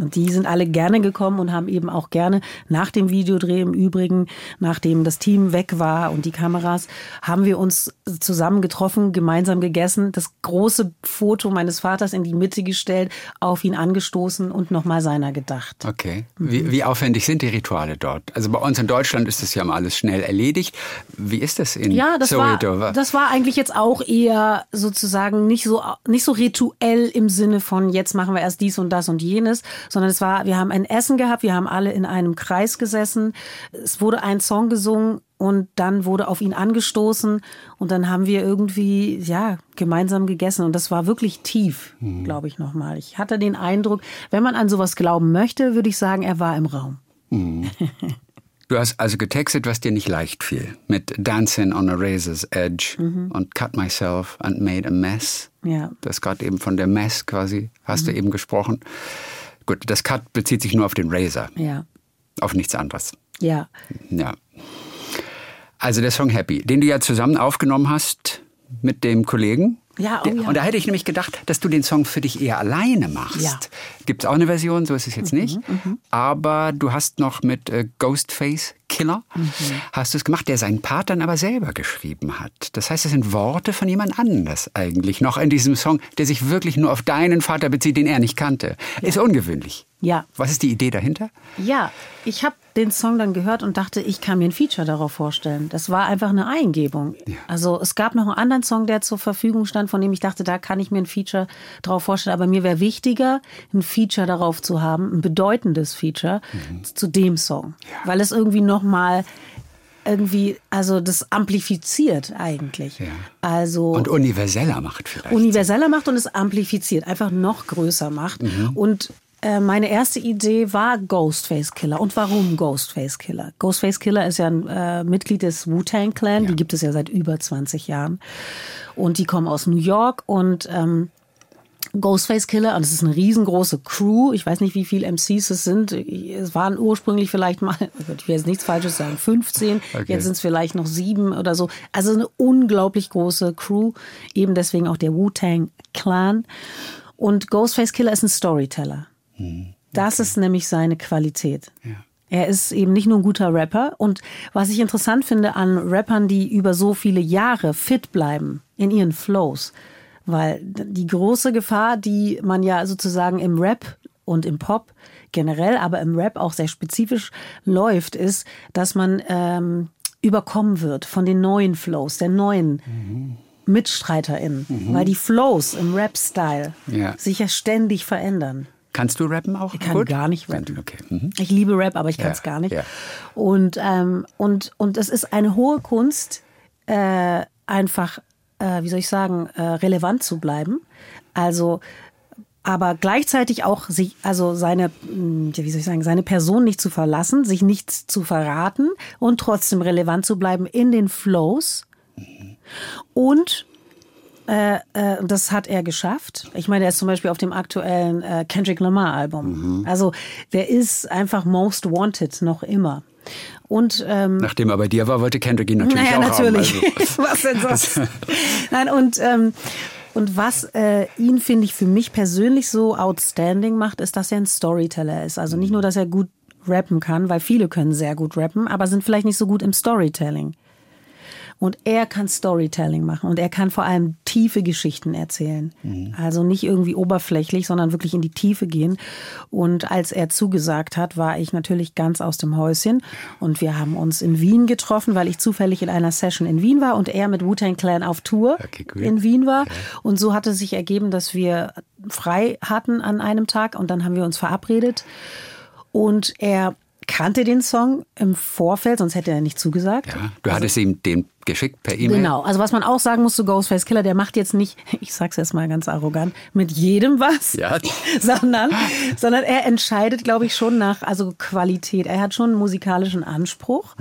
Und die sind alle gerne gekommen und haben eben auch gerne nach dem Videodreh im Übrigen, nachdem das Team weg war und die Kameras, haben wir uns zusammen getroffen, gemeinsam gegessen, das große Foto meines Vaters in die Mitte gestellt, auf ihn angestoßen und nochmal seiner gedacht. Okay. Wie, wie, aufwendig sind die Rituale dort? Also bei uns in Deutschland ist das ja mal alles schnell erledigt. Wie ist das in ja, das Soweto? War, das war eigentlich jetzt auch eher sozusagen nicht so, nicht so rituell im Sinne von jetzt machen wir erst dies und das und jenes, sondern es war, wir haben ein Essen gehabt, wir haben alle in einem Kreis gesessen, es wurde ein Song gesungen und dann wurde auf ihn angestoßen und dann haben wir irgendwie, ja, gemeinsam gegessen und das war wirklich tief, mhm. glaube ich nochmal. Ich hatte den Eindruck, wenn man an sowas glauben möchte, würde ich sagen, er war im Raum. Mhm. *laughs* Du hast also getextet, was dir nicht leicht fiel. Mit Dancing on a Razor's Edge mhm. und Cut Myself and Made a Mess. Ja. Du hast gerade eben von der Mess quasi, hast mhm. du eben gesprochen. Gut, das Cut bezieht sich nur auf den Razor. Ja. Auf nichts anderes. Ja. Ja. Also der Song Happy, den du ja zusammen aufgenommen hast mit dem Kollegen. Ja, oh ja. Und da hätte ich nämlich gedacht, dass du den Song für dich eher alleine machst. Ja. Gibt es auch eine Version, so ist es jetzt mhm, nicht. Mhm. Aber du hast noch mit äh, Ghostface Killer, mhm. hast du es gemacht, der seinen Part dann aber selber geschrieben hat. Das heißt, es sind Worte von jemand anders eigentlich noch in diesem Song, der sich wirklich nur auf deinen Vater bezieht, den er nicht kannte. Ja. Ist ungewöhnlich. Ja. Was ist die Idee dahinter? Ja, ich habe den Song dann gehört und dachte, ich kann mir ein Feature darauf vorstellen. Das war einfach eine Eingebung. Ja. Also es gab noch einen anderen Song, der zur Verfügung stand, von dem ich dachte, da kann ich mir ein Feature darauf vorstellen. Aber mir wäre wichtiger, ein Feature darauf zu haben, ein bedeutendes Feature mhm. zu dem Song. Ja. Weil es irgendwie nochmal irgendwie, also das amplifiziert eigentlich. Ja. Also und universeller macht vielleicht. Universeller macht und es amplifiziert, einfach noch größer macht. Mhm. Und äh, meine erste Idee war Ghostface Killer. Und warum Ghostface Killer? Ghostface Killer ist ja ein äh, Mitglied des Wu-Tang Clan. Ja. Die gibt es ja seit über 20 Jahren. Und die kommen aus New York und ähm, Ghostface Killer, und es ist eine riesengroße Crew. Ich weiß nicht, wie viele MCs es sind. Es waren ursprünglich vielleicht mal, oh ich will jetzt nichts Falsches sagen, 15. Okay. Jetzt sind es vielleicht noch sieben oder so. Also eine unglaublich große Crew. Eben deswegen auch der Wu-Tang Clan. Und Ghostface Killer ist ein Storyteller. Okay. Das ist nämlich seine Qualität. Ja. Er ist eben nicht nur ein guter Rapper. Und was ich interessant finde an Rappern, die über so viele Jahre fit bleiben in ihren Flows, weil die große Gefahr, die man ja sozusagen im Rap und im Pop generell, aber im Rap auch sehr spezifisch läuft, ist, dass man ähm, überkommen wird von den neuen Flows, der neuen mhm. MitstreiterInnen, mhm. weil die Flows im Rap-Style ja. sich ja ständig verändern. Kannst du rappen auch? Ich kann gut? gar nicht rappen. Okay. Mhm. Ich liebe Rap, aber ich kann es ja, gar nicht. Ja. Und, ähm, und, und es ist eine hohe Kunst, äh, einfach, äh, wie soll ich sagen, äh, relevant zu bleiben. Also aber gleichzeitig auch sich, also seine, hm, wie soll ich sagen, seine Person nicht zu verlassen, sich nichts zu verraten und trotzdem relevant zu bleiben in den Flows. Mhm. Und Äh, äh, das hat er geschafft. Ich meine, er ist zum Beispiel auf dem aktuellen äh, Kendrick Lamar Album. Also der ist einfach most wanted noch immer. Und ähm, Nachdem er bei dir war, wollte Kendrick ihn natürlich naja, auch natürlich. haben. Also. *laughs* was denn *laughs* sonst? Nein, und, ähm, und was äh, ihn, finde ich, für mich persönlich so outstanding macht, ist, dass er ein Storyteller ist. Also nicht nur, dass er gut rappen kann, weil viele können sehr gut rappen, aber sind vielleicht nicht so gut im Storytelling. Und er kann Storytelling machen und er kann vor allem tiefe Geschichten erzählen. Also nicht irgendwie oberflächlich, sondern wirklich in die Tiefe gehen. Und als er zugesagt hat, war ich natürlich ganz aus dem Häuschen. Und wir haben uns in Wien getroffen, weil ich zufällig in einer Session in Wien war und er mit Wu-Tang Clan auf Tour Okay, in Wien war. Und so hatte sich ergeben, dass wir frei hatten an einem Tag und dann haben wir uns verabredet. Und er kannte den Song im Vorfeld, sonst hätte er nicht zugesagt. Ja, du hattest ihm den geschickt per E-Mail. Genau, also was man auch sagen muss zu Ghostface Killer, der macht jetzt nicht, *laughs* ich sag's jetzt mal ganz arrogant, mit jedem was, Ja. *laughs* sondern, sondern er entscheidet, glaube ich, schon nach also Qualität. Er hat schon einen musikalischen Anspruch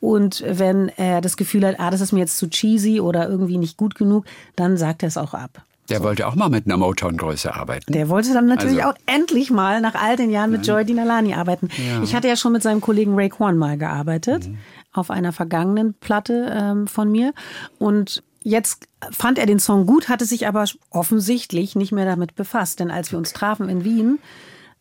und wenn er das Gefühl hat, ah, das ist mir jetzt zu cheesy oder irgendwie nicht gut genug, dann sagt er es auch ab. Der wollte auch mal mit einer Motown-Größe arbeiten. Der wollte dann natürlich Also- auch endlich mal nach all den Jahren mit Joy Dinalani arbeiten. Ich hatte ja schon mit seinem Kollegen Ray Kwan mal gearbeitet, auf einer vergangenen Platte ähm, von mir. Und jetzt fand er den Song gut, hatte sich aber offensichtlich nicht mehr damit befasst. Denn als wir uns trafen in Wien,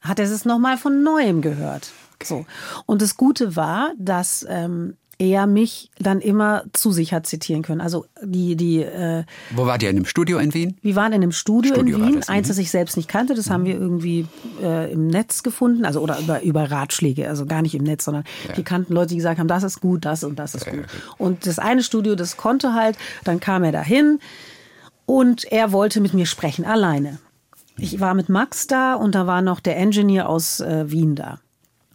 hat er es nochmal von Neuem gehört. So. Und das Gute war, dass ähm, er mich dann immer zu sich hat zitieren können. Also die, die äh, Wo wart ihr? In einem Studio in Wien? wir waren in einem Studio, Studio in war Wien, das, eins, mhm. das ich selbst nicht kannte. Das haben wir irgendwie äh, im Netz gefunden, also oder über, über Ratschläge, also gar nicht im Netz, sondern die kannten Leute, die gesagt haben, das ist gut, das und das ist gut. Und das eine Studio, das konnte halt, dann kam er dahin und er wollte mit mir sprechen, alleine. Ich war mit Max da und da war noch der Engineer aus äh, Wien da.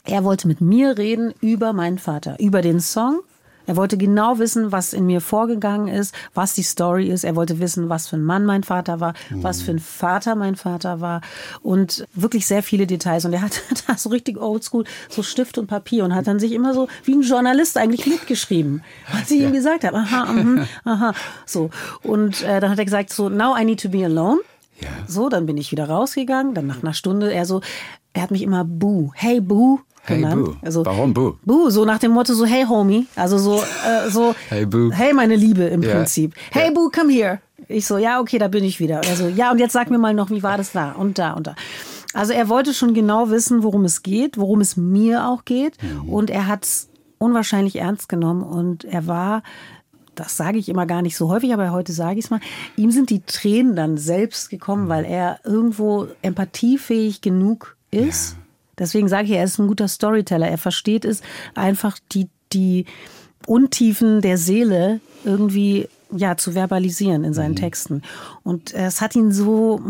Er wollte mit mir reden über meinen Vater, über den Song. Er wollte genau wissen, was in mir vorgegangen ist, was die Story ist. Er wollte wissen, was für ein Mann mein Vater war, was für ein Vater mein Vater war und wirklich sehr viele Details. Und er hat *laughs* da so richtig oldschool, so Stift und Papier und hat dann sich immer so wie ein Journalist eigentlich mitgeschrieben, was ich ihm gesagt habe. Aha, mhm, aha, so. Und äh, dann hat er gesagt so, now I need to be alone. Ja. So, dann bin ich wieder rausgegangen. Dann nach einer Stunde, er so, er hat mich immer Boo, hey Boo Hey, genannt. Boo. Also, Warum Boo? Boo, so nach dem Motto so, hey Homie. Also so, äh, so, *laughs* Hey, Boo. hey meine Liebe im Ja. Prinzip. Hey Boo, come here. Ich so, ja, okay, da bin ich wieder. Er so, ja, und jetzt sag mir mal noch, wie war das da und da und da. Also er wollte schon genau wissen, worum es geht, worum es mir auch geht. Und er hat es unwahrscheinlich ernst genommen und er war das sage ich immer gar nicht so häufig, aber heute sage ich es mal, ihm sind die Tränen dann selbst gekommen, weil er irgendwo empathiefähig genug ist. Deswegen sage ich, er ist ein guter Storyteller. Er versteht es einfach, die, die Untiefen der Seele irgendwie ja, zu verbalisieren in seinen Texten. Und es hat ihn so,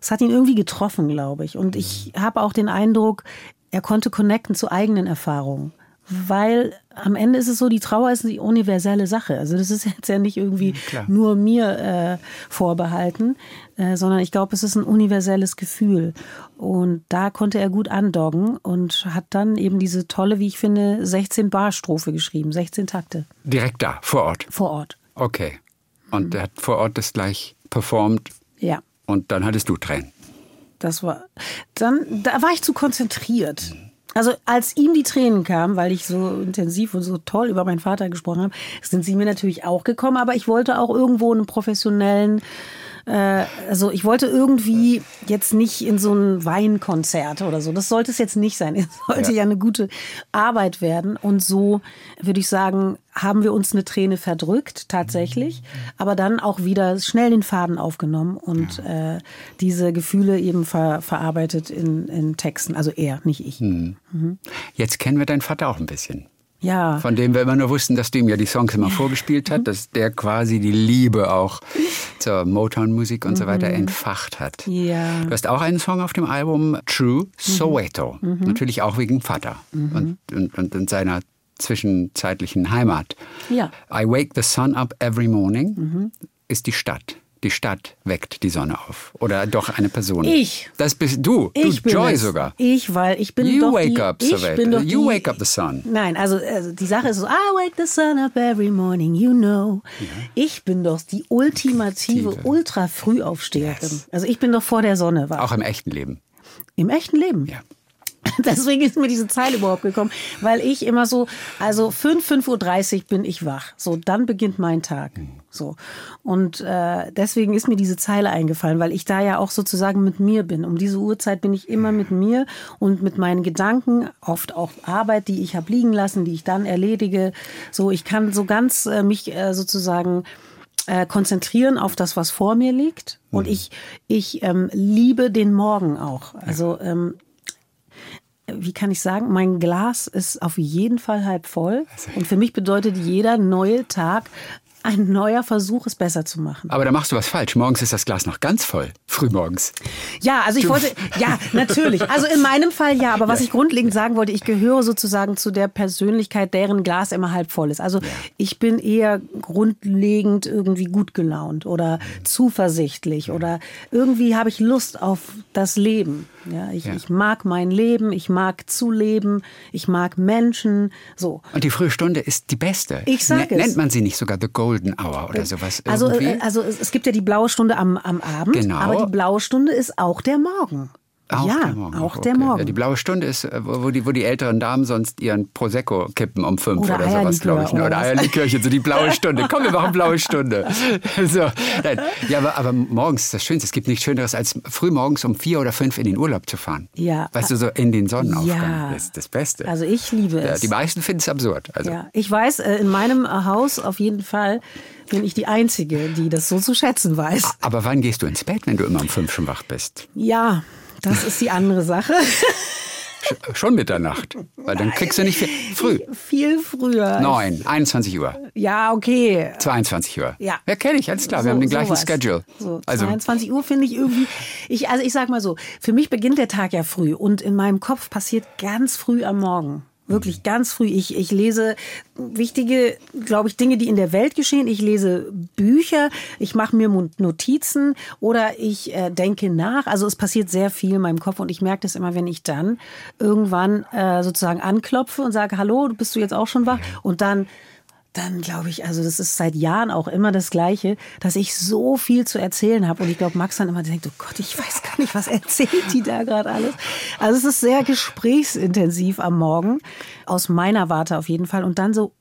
es hat ihn irgendwie getroffen, glaube ich. Und ich habe auch den Eindruck, er konnte connecten zu eigenen Erfahrungen. Weil am Ende ist es so, die Trauer ist die universelle Sache. Also das ist jetzt ja nicht irgendwie nur mir äh, vorbehalten, äh, sondern ich glaube, es ist ein universelles Gefühl. Und da konnte er gut andoggen und hat dann eben diese tolle, wie ich finde, 16-Bar-Strophe geschrieben, 16 Takte Direkt da, vor Ort. vor Ort. Okay. Und er hat vor Ort das gleich performt Ja. und dann hattest du Tränen. Das war, dann, da war ich zu konzentriert. Also als ihm die Tränen kamen, weil ich so intensiv und so toll über meinen Vater gesprochen habe, sind sie mir natürlich auch gekommen. Aber ich wollte auch irgendwo einen professionellen, äh, also ich wollte irgendwie jetzt nicht in so ein Weinkonzert oder so. Das sollte es jetzt nicht sein. *laughs* Es sollte ja. Ja. eine gute Arbeit werden. Und so würde ich sagen, haben wir uns eine Träne verdrückt, tatsächlich, aber dann auch wieder schnell den Faden aufgenommen und äh, diese Gefühle eben ver verarbeitet in, in Texten. Also er, nicht ich. Jetzt kennen wir deinen Vater auch ein bisschen. Ja. Von dem wir immer nur wussten, dass du ihm ja die Songs immer vorgespielt Mhm. hat, dass der quasi die Liebe auch zur Motown-Musik und so weiter entfacht hat. Mhm. Ja. Du hast auch einen Song auf dem Album True Soweto. Mhm. Natürlich auch wegen Vater und, und, und, und seiner zwischenzeitlichen Heimat. Ja. Mhm. I Wake the Sun Up Every Morning ist die Stadt. Die Stadt weckt die Sonne auf. Oder doch eine Person. Ich. Das bist du. Ich du bin Joy es. sogar. Ich, weil ich bin You doch wake die, up, ich Savannah. bin doch You die, wake up the sun. Nein, also, also die Sache ist so, I wake the sun up every morning, you know. Ich bin doch die ultimative, Aktive. ultra Frühaufsteherin. Also ich bin doch vor der Sonne wach. Auch im echten Leben. Im echten Leben. Ja. *laughs* Deswegen ist mir diese Zeile überhaupt gekommen, weil ich immer so, also 5, 5.30 Uhr bin ich wach. So, dann beginnt mein Tag. So. Und äh, deswegen ist mir diese Zeile eingefallen, weil ich da ja auch sozusagen mit mir bin. Um diese Uhrzeit bin ich immer mit mir und mit meinen Gedanken, oft auch Arbeit, die ich habe liegen lassen, die ich dann erledige. So, ich kann so ganz äh, mich äh, sozusagen äh, konzentrieren auf das, was vor mir liegt. Und ich, ich ähm, liebe den Morgen auch. Also ähm, wie kann ich sagen, mein Glas ist auf jeden Fall halb voll. Und für mich bedeutet jeder neue Tag ein neuer Versuch, es besser zu machen. Aber da machst du was falsch. Morgens ist das Glas noch ganz voll. Frühmorgens. Ja, also ich wollte, ja, natürlich. Also in meinem Fall ja, aber was ich grundlegend sagen wollte, ich gehöre sozusagen zu der Persönlichkeit, deren Glas immer halb voll ist. Also ich bin eher grundlegend irgendwie gut gelaunt oder zuversichtlich oder irgendwie habe ich Lust auf das Leben. Ja, ich, Ja. ich mag mein Leben, ich mag zu leben, ich mag Menschen, so. Und die frühe Stunde ist die beste. Ich sag es. Nennt man sie nicht sogar The Golden Hour oder sowas? Also, irgendwie? äh, also es, es gibt ja die blaue Stunde am, am Abend, Genau. aber die blaue Stunde ist auch der Morgen. Auch ja, der Morgen. auch okay. der Morgen. Ja, die blaue Stunde ist, äh, wo die, wo die älteren Damen sonst ihren Prosecco kippen um fünf Oder oder, sowas, glaube ich. ne? oder Oder. Eierlikörchen, so die blaue Stunde. Komm, wir machen blaue Stunde. *laughs* So, nein. Ja, aber, aber morgens ist das Schönste. Es gibt nichts Schöneres, als frühmorgens um vier oder fünf in den Urlaub zu fahren. Ja. Weißt du, so in den Sonnenaufgang. Ja. Das ist das Beste. Also ich liebe ja, es. die meisten finden es absurd. Also, Ja, ich weiß, äh, in meinem äh, Haus auf jeden Fall bin ich die Einzige, die das so zu schätzen weiß. Aber wann gehst du ins Bett, wenn du immer um fünf schon wach bist? Ja, das ist die andere Sache. Sch- Schon Mitternacht. Weil dann kriegst du nicht viel. Früh. Viel früher. Neun, 21 Uhr. Ja, okay. 22 Uhr. Ja. Ja, kenne ich, alles klar. wir So- haben den gleichen sowas. Schedule. So, also, 22 Uhr finde ich irgendwie, ich, also ich sag mal so, für mich beginnt der Tag ja früh und in meinem Kopf passiert ganz früh am Morgen. Wirklich ganz früh. Ich, ich lese wichtige, glaube ich, Dinge, die in der Welt geschehen. Ich lese Bücher, ich mache mir Notizen oder ich äh, denke nach. Also es passiert sehr viel in meinem Kopf und ich merke das immer, wenn ich dann irgendwann äh, sozusagen anklopfe und sage, hallo, bist du jetzt auch schon wach? Und dann dann glaube ich, also das ist seit Jahren auch immer das Gleiche, dass ich so viel zu erzählen habe. Und ich glaube, Max dann immer denkt, oh Gott, ich weiß gar nicht, was erzählt die da gerade alles. Also es ist sehr gesprächsintensiv am Morgen, aus meiner Warte auf jeden Fall. Und dann so,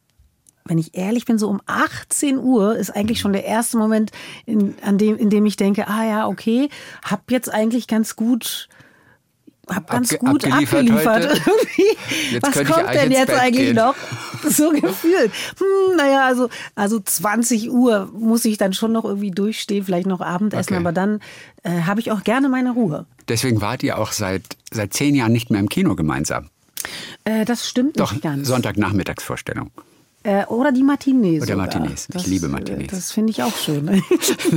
wenn ich ehrlich bin, so um 18 Uhr ist eigentlich schon der erste Moment, in, an dem, in dem ich denke, ah ja, okay, hab jetzt eigentlich ganz gut hab ganz Abge- gut abgeliefert abgeliefert. *laughs* Was kommt denn jetzt eigentlich gehen. noch? *laughs* So gefühlt. Hm, naja, also, also 20 Uhr muss ich dann schon noch irgendwie durchstehen, vielleicht noch Abendessen, Okay. aber dann äh, habe ich auch gerne meine Ruhe. deswegen wart ihr auch seit, seit zehn Jahren nicht mehr im Kino gemeinsam. Äh, das stimmt Doch, nicht ganz. Sonntagnachmittagsvorstellung. Äh, oder die Matinees. Oder sogar. Matinees. Ich Das, liebe äh, Matinees. Das finde ich auch schön.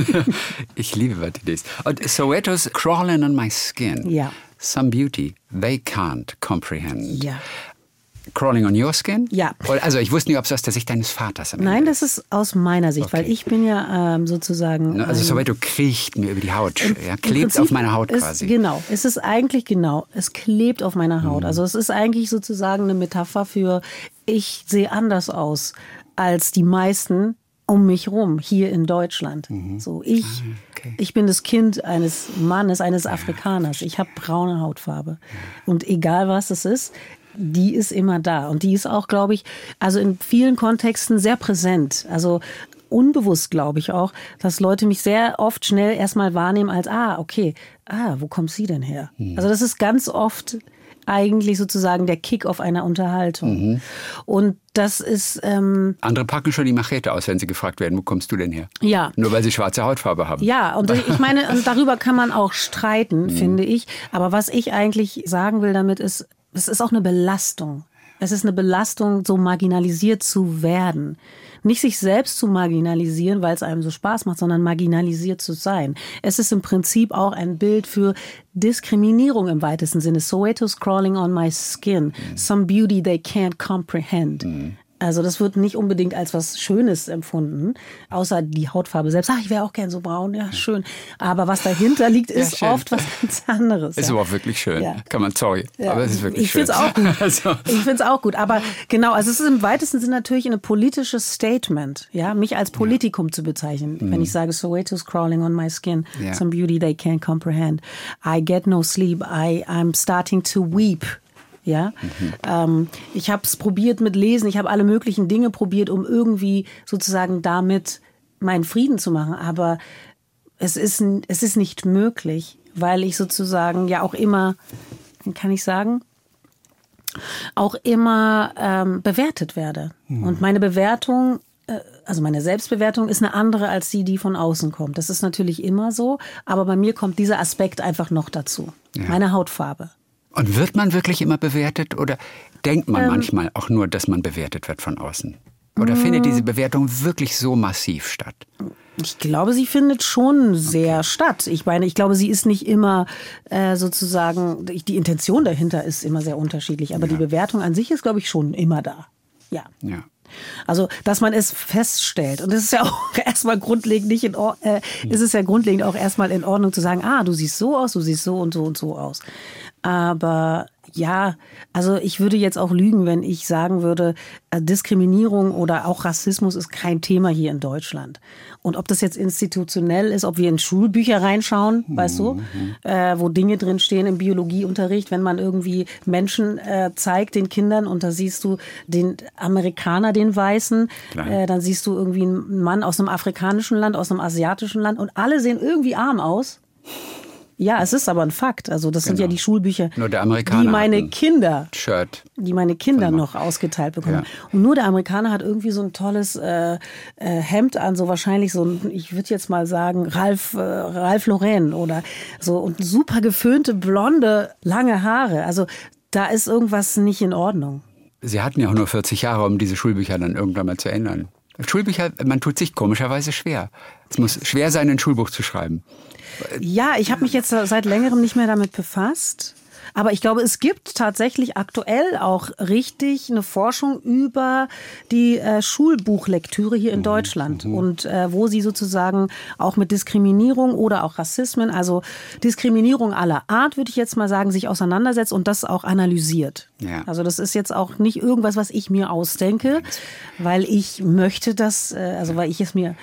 *laughs* ich liebe Matinees. Und Soweto's Crawling on My Skin. Ja. Some Beauty They Can't Comprehend. ja. Crawling on Your Skin? Ja. Also ich wusste nicht, ob es aus der Sicht deines Vaters am Nein, Ende das ist aus meiner Sicht, weil Okay. ich bin ja ähm, sozusagen. Also ähm, Soweto kriecht mir über die Haut, ja, klebt auf meiner Haut ist, quasi. Genau, es ist eigentlich genau, es klebt auf meiner Mhm. Haut. Also es ist eigentlich sozusagen eine Metapher für, ich sehe anders aus als die meisten um mich rum hier in Deutschland. So ich, Mhm. Okay. ich bin das Kind eines Mannes, eines Afrikaners. Ich habe braune Hautfarbe und egal was es ist. Die ist immer da und die ist auch, glaube ich, also in vielen Kontexten sehr präsent. Also unbewusst glaube ich auch, dass Leute mich sehr oft schnell erstmal wahrnehmen als, ah, okay, ah, wo kommt sie denn her? Also das ist ganz oft eigentlich sozusagen der Kick auf einer Unterhaltung. Und das ist, ähm, Andere packen schon die Machete aus, wenn sie gefragt werden, wo kommst du denn her? ja. Nur weil sie schwarze Hautfarbe haben. Ja, und *laughs* ich meine, und darüber kann man auch streiten, finde ich. Aber was ich eigentlich sagen will damit ist, es ist auch eine Belastung. Es ist eine Belastung, so marginalisiert zu werden. Nicht sich selbst zu marginalisieren, weil es einem so Spaß macht, sondern marginalisiert zu sein. Es ist im Prinzip auch ein Bild für Diskriminierung im weitesten Sinne. Soweto's crawling on my skin. Some beauty they can't comprehend. Also das wird nicht unbedingt als was Schönes empfunden, außer die Hautfarbe selbst. Ach, ich wäre auch gern so braun, ja, schön. Aber was dahinter *laughs* liegt, ist schön. oft was ganz anderes. Ist ja. aber auch wirklich schön. Ja. Kann man, sorry. Ja, Aber es ist wirklich ich schön. finde es auch gut. *laughs* Also, Ich finde es auch gut. Aber genau, also es ist im weitesten Sinne natürlich ein politisches Statement, ja, mich als Politikum zu bezeichnen. Wenn ich sage, Soweto's crawling on my skin, Mhm. Ja. some beauty they can't comprehend. I get no sleep, I, I'm starting to weep. Ja, Mhm. ähm, ich habe es probiert mit Lesen, ich habe alle möglichen Dinge probiert, um irgendwie sozusagen damit meinen Frieden zu machen. Aber es ist, es ist nicht möglich, weil ich sozusagen ja auch immer, kann ich sagen, auch immer ähm, bewertet werde. Und meine Bewertung, äh, also meine Selbstbewertung ist eine andere als die, die von außen kommt. Das ist natürlich immer so, aber bei mir kommt dieser Aspekt einfach noch dazu. Meine Hautfarbe. Und wird man wirklich immer bewertet oder denkt man Ähm. manchmal auch nur, dass man bewertet wird von außen? Oder Mm. findet diese Bewertung wirklich so massiv statt? Ich glaube, sie findet schon sehr statt. Ich meine, ich glaube, sie ist nicht immer äh, sozusagen, die Intention dahinter ist immer sehr unterschiedlich, aber die Bewertung an sich ist, glaube ich, schon immer da. Ja. Ja. Also, dass man es feststellt. Und es ist ja *laughs* auch erstmal grundlegend nicht in Or äh, ist es ja grundlegend auch erstmal in Ordnung zu sagen, ah, du siehst so aus, du siehst so und so und so aus. Aber ja, also ich würde jetzt auch lügen, wenn ich sagen würde, äh, Diskriminierung oder auch Rassismus ist kein Thema hier in Deutschland. Und ob das jetzt institutionell ist, ob wir in Schulbücher reinschauen, weißt du, äh, wo Dinge drinstehen im Biologieunterricht, wenn man irgendwie Menschen äh, zeigt den Kindern und da siehst du den Amerikaner, den Weißen, äh, dann siehst du irgendwie einen Mann aus einem afrikanischen Land, aus einem asiatischen Land und alle sehen irgendwie arm aus. Ja, es ist aber ein Fakt. Also das sind ja Genau. die Schulbücher, Nur der Amerikaner die meine ein Kinder Shirt. die meine Kinder noch ausgeteilt bekommen. Ja. Und nur der Amerikaner hat irgendwie so ein tolles äh, äh, Hemd an, so wahrscheinlich so ein, ich würde jetzt mal sagen, Ralph, äh, Ralph Lauren oder so und super geföhnte, blonde, lange Haare. Also da ist irgendwas nicht in Ordnung. Sie hatten ja auch nur 40 Jahre, um diese Schulbücher dann irgendwann mal zu ändern. Schulbücher, man tut sich komischerweise schwer. Es muss schwer sein, ein Schulbuch zu schreiben. Ja, ich habe mich jetzt seit längerem nicht mehr damit befasst. Aber ich glaube, es gibt tatsächlich aktuell auch richtig eine Forschung über die äh, Schulbuchlektüre hier in Deutschland und äh, wo sie sozusagen auch mit Diskriminierung oder auch Rassismen, also Diskriminierung aller Art, würde ich jetzt mal sagen, sich auseinandersetzt und das auch analysiert. Ja. Also das ist jetzt auch nicht irgendwas, was ich mir ausdenke, weil ich möchte das, äh, also weil ich es mir,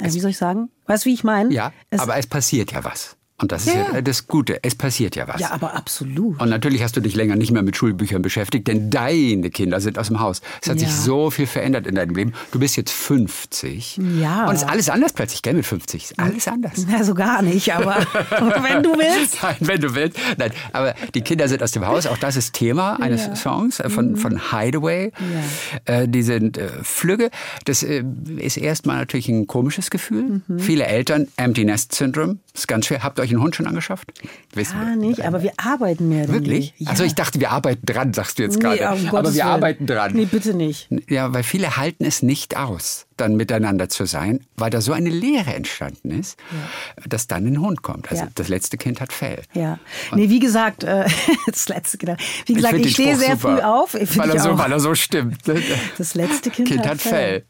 äh, wie soll ich sagen? Weißt du, wie ich meine? Ja, Es- aber es passiert ja was. Und das ist Ja, ja ja. das Gute. Es passiert ja was. Ja, aber absolut. Und natürlich hast du dich länger nicht mehr mit Schulbüchern beschäftigt, denn deine Kinder sind aus dem Haus. Es hat Ja. sich so viel verändert in deinem Leben. Du bist jetzt 50. Ja. Und es ist alles anders plötzlich, gell, mit 50. Ist Alles anders. Also gar nicht, aber *laughs* wenn du willst. Nein, wenn du willst. Nein, aber die Kinder sind aus dem Haus. Auch das ist Thema eines Songs äh, Mhm. von, von Hideaway. Äh, die sind äh, Flügge. Das äh, ist erstmal natürlich ein komisches Gefühl. Mhm. Viele Eltern, Empty Nest Syndrome, ist ganz schwer. Habt euch einen Hund schon angeschafft? Wissen Gar wir. nicht, aber wir arbeiten mehr. Wirklich? je. Ja. Also ich dachte, wir arbeiten dran, sagst du jetzt Nee, gerade. um aber wir Willen. arbeiten dran. Nee, bitte nicht. Ja, weil viele halten es nicht aus, dann miteinander zu sein, weil da so eine Leere entstanden ist, dass dann ein Hund kommt. Also Ja. das letzte Kind hat Fell. Ja. Nee, wie gesagt, äh, *laughs* das letzte Kind. Wie gesagt, ich, den stehe Spruch sehr super, früh auf. Weil ich er, so, weil er so stimmt. Das letzte Kind, Kind hat Fell.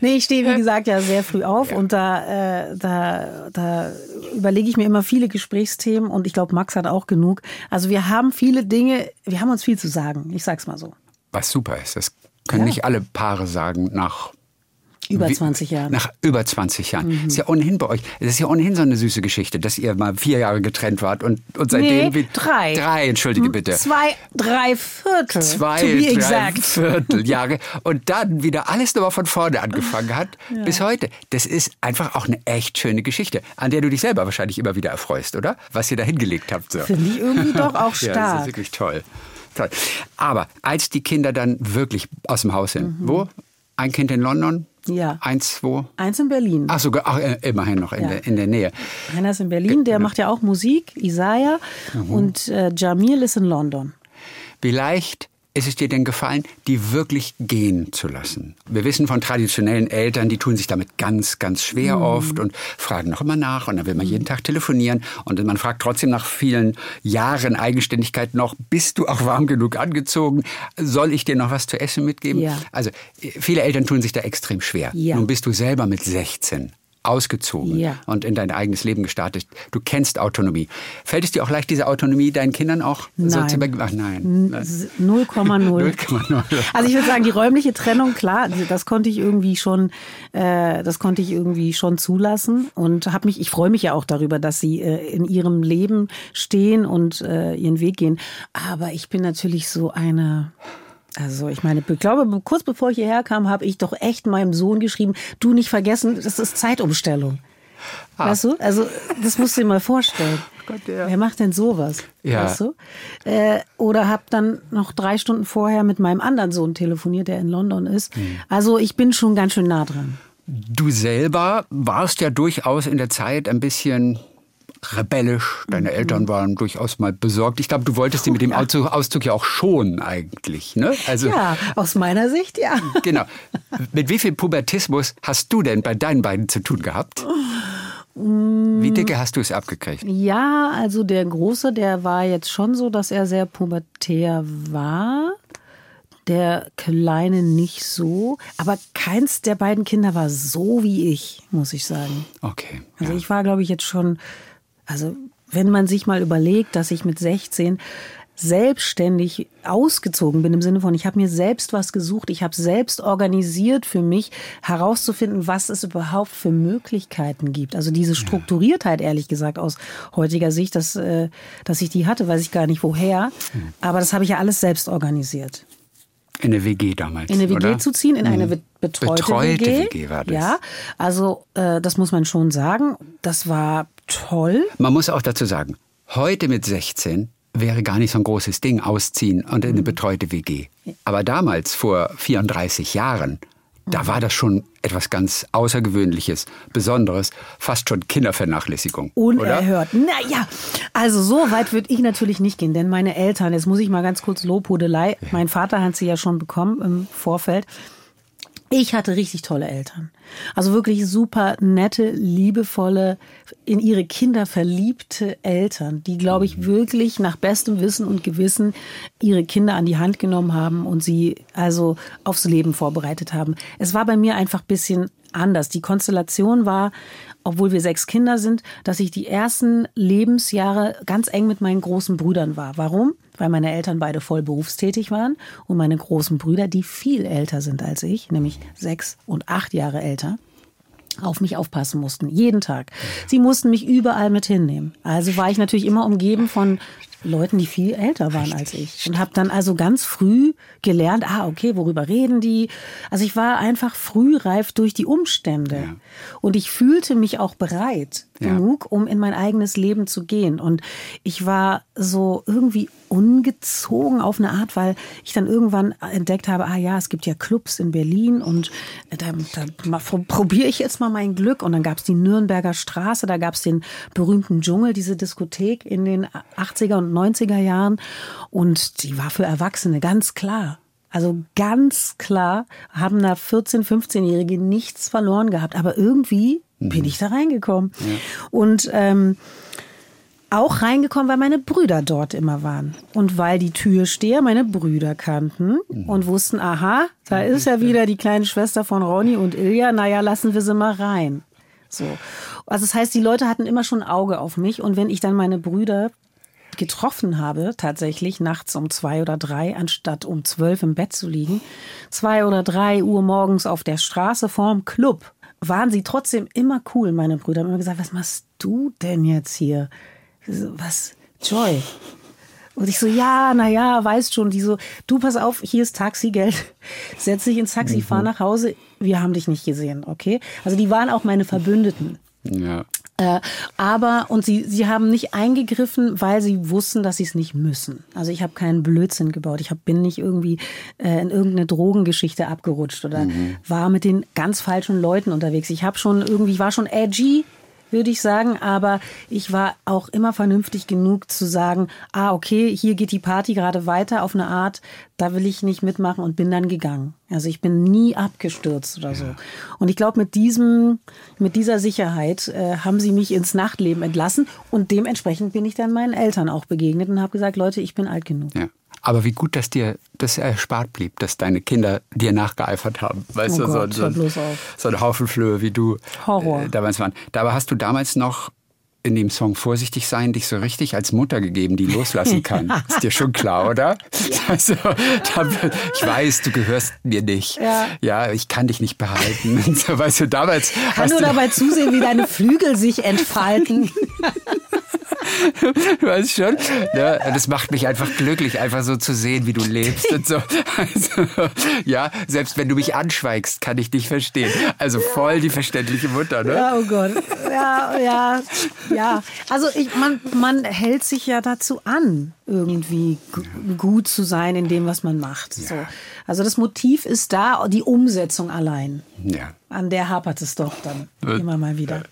Nee, ich stehe, wie gesagt, ja sehr früh auf und da, äh, da, da überlege ich mir immer viele Gesprächsthemen und ich glaube, Max hat auch genug. Also wir haben viele Dinge, wir haben uns viel zu sagen. Ich sag's mal so. Was super ist. Das können Ja. nicht alle Paare sagen nach Über Wie- 20 Jahren. Nach über 20 Jahren. Mhm. Ist ja ohnehin bei euch. Es ist ja ohnehin so eine süße Geschichte, dass ihr mal vier Jahre getrennt wart und, und seitdem Nee, wie- drei. Drei, entschuldige bitte. Zwei, drei Viertel. Zwei, drei exact. Vierteljahre *laughs* und dann wieder alles nochmal von vorne angefangen hat bis heute. Das ist einfach auch eine echt schöne Geschichte, an der du dich selber wahrscheinlich immer wieder erfreust, oder? Was ihr da hingelegt habt. So. Finde ich irgendwie doch auch *laughs* Ja, das stark. ist wirklich toll. toll. Aber als die Kinder dann wirklich aus dem Haus sind, wo? Ein Kind in London? Ja. Eins, wo? Eins in Berlin. Ach, sogar ach, äh, immerhin noch in, Ja. der, in der Nähe. Einer ist in Berlin, der macht ja auch Musik, Isaiah. Mhm. Und äh, Jamil ist in London. Wie leicht ist es dir denn gefallen, die wirklich gehen zu lassen? Wir wissen von traditionellen Eltern, die tun sich damit ganz, ganz schwer mhm. oft und fragen noch immer nach und dann will man jeden Tag telefonieren und man fragt trotzdem nach vielen Jahren Eigenständigkeit noch, bist du auch warm genug angezogen? Soll ich dir noch was zu essen mitgeben? Ja. Also viele Eltern tun sich da extrem schwer. Ja. Nun bist du selber mit 16 ausgezogen ja. und in dein eigenes Leben gestartet. Du kennst Autonomie. Fällt es dir auch leicht, diese Autonomie deinen Kindern auch nein. so zu übergeben? Ach nein. 0,0. *laughs* also ich würde sagen, die räumliche Trennung, klar, das konnte ich irgendwie schon, äh, das konnte ich irgendwie schon zulassen und habe mich, ich freue mich ja auch darüber, dass sie äh, in ihrem Leben stehen und äh, ihren Weg gehen. Aber ich bin natürlich so eine also ich meine, ich glaube, kurz bevor ich hierher kam, habe ich doch echt meinem Sohn geschrieben, du nicht vergessen, das ist Zeitumstellung. Ah. Weißt du? Also das musst du dir mal vorstellen. *laughs* Gott, ja. Wer macht denn sowas? Ja. Weißt du? Äh, oder habe dann noch drei Stunden vorher mit meinem anderen Sohn telefoniert, der in London ist. Mhm. Also ich bin schon ganz schön nah dran. Du selber warst ja durchaus in der Zeit ein bisschen rebellisch. Deine mhm. Eltern waren durchaus mal besorgt. Ich glaube, du wolltest sie mit dem Auszug, Auszug ja auch schon eigentlich. Ne? Also, ja, aus meiner Sicht ja. Genau. Mit wie viel Pubertismus hast du denn bei deinen beiden zu tun gehabt? Wie dicke hast du es abgekriegt? Ja, also der Große, der war jetzt schon so, dass er sehr pubertär war. Der Kleine nicht so. Aber keins der beiden Kinder war so wie ich, muss ich sagen. Okay. Also ja. ich war, glaube ich, jetzt schon also wenn man sich mal überlegt, dass ich mit 16 selbstständig ausgezogen bin im Sinne von, ich habe mir selbst was gesucht, ich habe selbst organisiert für mich herauszufinden, was es überhaupt für Möglichkeiten gibt. Also diese Strukturiertheit, ehrlich gesagt, aus heutiger Sicht, dass, äh, dass ich die hatte, weiß ich gar nicht woher. Hm. Aber das habe ich ja alles selbst organisiert. In eine WG damals. In eine WG oder? zu ziehen, in eine hm. betreute, betreute WG. WG war das. Ja, also äh, das muss man schon sagen. Das war toll. Man muss auch dazu sagen, heute mit 16 wäre gar nicht so ein großes Ding, ausziehen und in eine mhm. betreute WG. Aber damals, vor 34 Jahren, da mhm. war das schon etwas ganz Außergewöhnliches, Besonderes, fast schon Kindervernachlässigung. Unerhört. Naja, also so weit würde ich natürlich nicht gehen, denn meine Eltern, jetzt muss ich mal ganz kurz Lobhudelei, mein Vater hat sie ja schon bekommen im Vorfeld. Ich hatte richtig tolle Eltern. Also wirklich super nette, liebevolle, in ihre Kinder verliebte Eltern, die, glaube ich, wirklich nach bestem Wissen und Gewissen ihre Kinder an die Hand genommen haben und sie also aufs Leben vorbereitet haben. Es war bei mir einfach bisschen anders. Die Konstellation war, obwohl wir sechs Kinder sind, dass ich die ersten Lebensjahre ganz eng mit meinen großen Brüdern war. Warum? Weil meine Eltern beide voll berufstätig waren und meine großen Brüder, die viel älter sind als ich, nämlich sechs und acht Jahre älter, auf mich aufpassen mussten, jeden Tag. Sie mussten mich überall mit hinnehmen. Also war ich natürlich immer umgeben von Leuten, die viel älter waren als ich. Und habe dann also ganz früh gelernt, ah, okay, worüber reden die? Also ich war einfach frühreif durch die Umstände. Ja. Und ich fühlte mich auch bereit ja. genug, um in mein eigenes Leben zu gehen. Und ich war so irgendwie ungezogen auf eine Art, weil ich dann irgendwann entdeckt habe, ah ja, es gibt ja Clubs in Berlin und da, da probiere ich jetzt mal mein Glück. Und dann gab es die Nürnberger Straße, da gab es den berühmten Dschungel, diese Diskothek in den 80er und 90er Jahren. Und die war für Erwachsene ganz klar. Also ganz klar haben da 14-, 15-Jährige nichts verloren gehabt. Aber irgendwie mhm. bin ich da reingekommen. Ja. Und ähm, auch reingekommen, weil meine Brüder dort immer waren. Und weil die Türsteher meine Brüder kannten mhm. und wussten, aha, da ist ja wieder die kleine Schwester von Ronny und Ilja, naja, lassen wir sie mal rein. So. Also das heißt, die Leute hatten immer schon ein Auge auf mich und wenn ich dann meine Brüder getroffen habe, tatsächlich nachts um zwei oder drei, anstatt um zwölf im Bett zu liegen, zwei oder drei Uhr morgens auf der Straße vorm Club, waren sie trotzdem immer cool, meine Brüder. Haben immer gesagt, was machst du denn jetzt hier? Was, Joy? Und ich so, ja, na ja, weißt schon. Die so, du pass auf, hier ist Taxigeld. *laughs* Setz dich ins Taxi, fahr nach Hause. Wir haben dich nicht gesehen, okay? Also die waren auch meine Verbündeten. Ja. Äh, aber, und sie, sie haben nicht eingegriffen, weil sie wussten, dass sie es nicht müssen. Also ich habe keinen Blödsinn gebaut. Ich hab, bin nicht irgendwie äh, in irgendeine Drogengeschichte abgerutscht oder mhm. war mit den ganz falschen Leuten unterwegs. Ich habe schon irgendwie, ich war schon edgy, würde ich sagen. Aber ich war auch immer vernünftig genug zu sagen, ah, okay, hier geht die Party gerade weiter auf eine Art, da will ich nicht mitmachen und bin dann gegangen. Also ich bin nie abgestürzt oder so. Und ich glaube, mit diesem, mit dieser Sicherheit äh, haben sie mich ins Nachtleben entlassen und dementsprechend bin ich dann meinen Eltern auch begegnet und habe gesagt, Leute, ich bin alt genug. Ja. Aber wie gut, dass dir das erspart blieb, dass deine Kinder dir nachgeeifert haben. Weißt Oh du, Gott, so, so, auf. so ein Haufen Flöhe wie du Horror. Äh, damals waren. Dabei hast du damals noch in dem Song Vorsichtig sein dich so richtig als Mutter gegeben, die loslassen kann. *laughs* Ist dir schon klar, oder? *laughs* Also, da, ich weiß, du gehörst mir nicht. Ja. ja ich kann dich nicht behalten. *laughs* So, weißt du, damals Kann hast nur du, dabei zusehen, wie deine Flügel sich entfalten. *laughs* Du weißt schon, ne? das macht mich einfach glücklich, einfach so zu sehen, wie du lebst und so. Also, ja, selbst wenn du mich anschweigst, kann ich dich verstehen. Also voll die verständliche Mutter, ne? Ja, oh Gott. Ja, ja, ja. Also ich, man, man hält sich ja dazu an, irgendwie gu- gut zu sein in dem, was man macht. So. Also das Motiv ist da, die Umsetzung allein. Ja. An der hapert es doch dann immer mal wieder.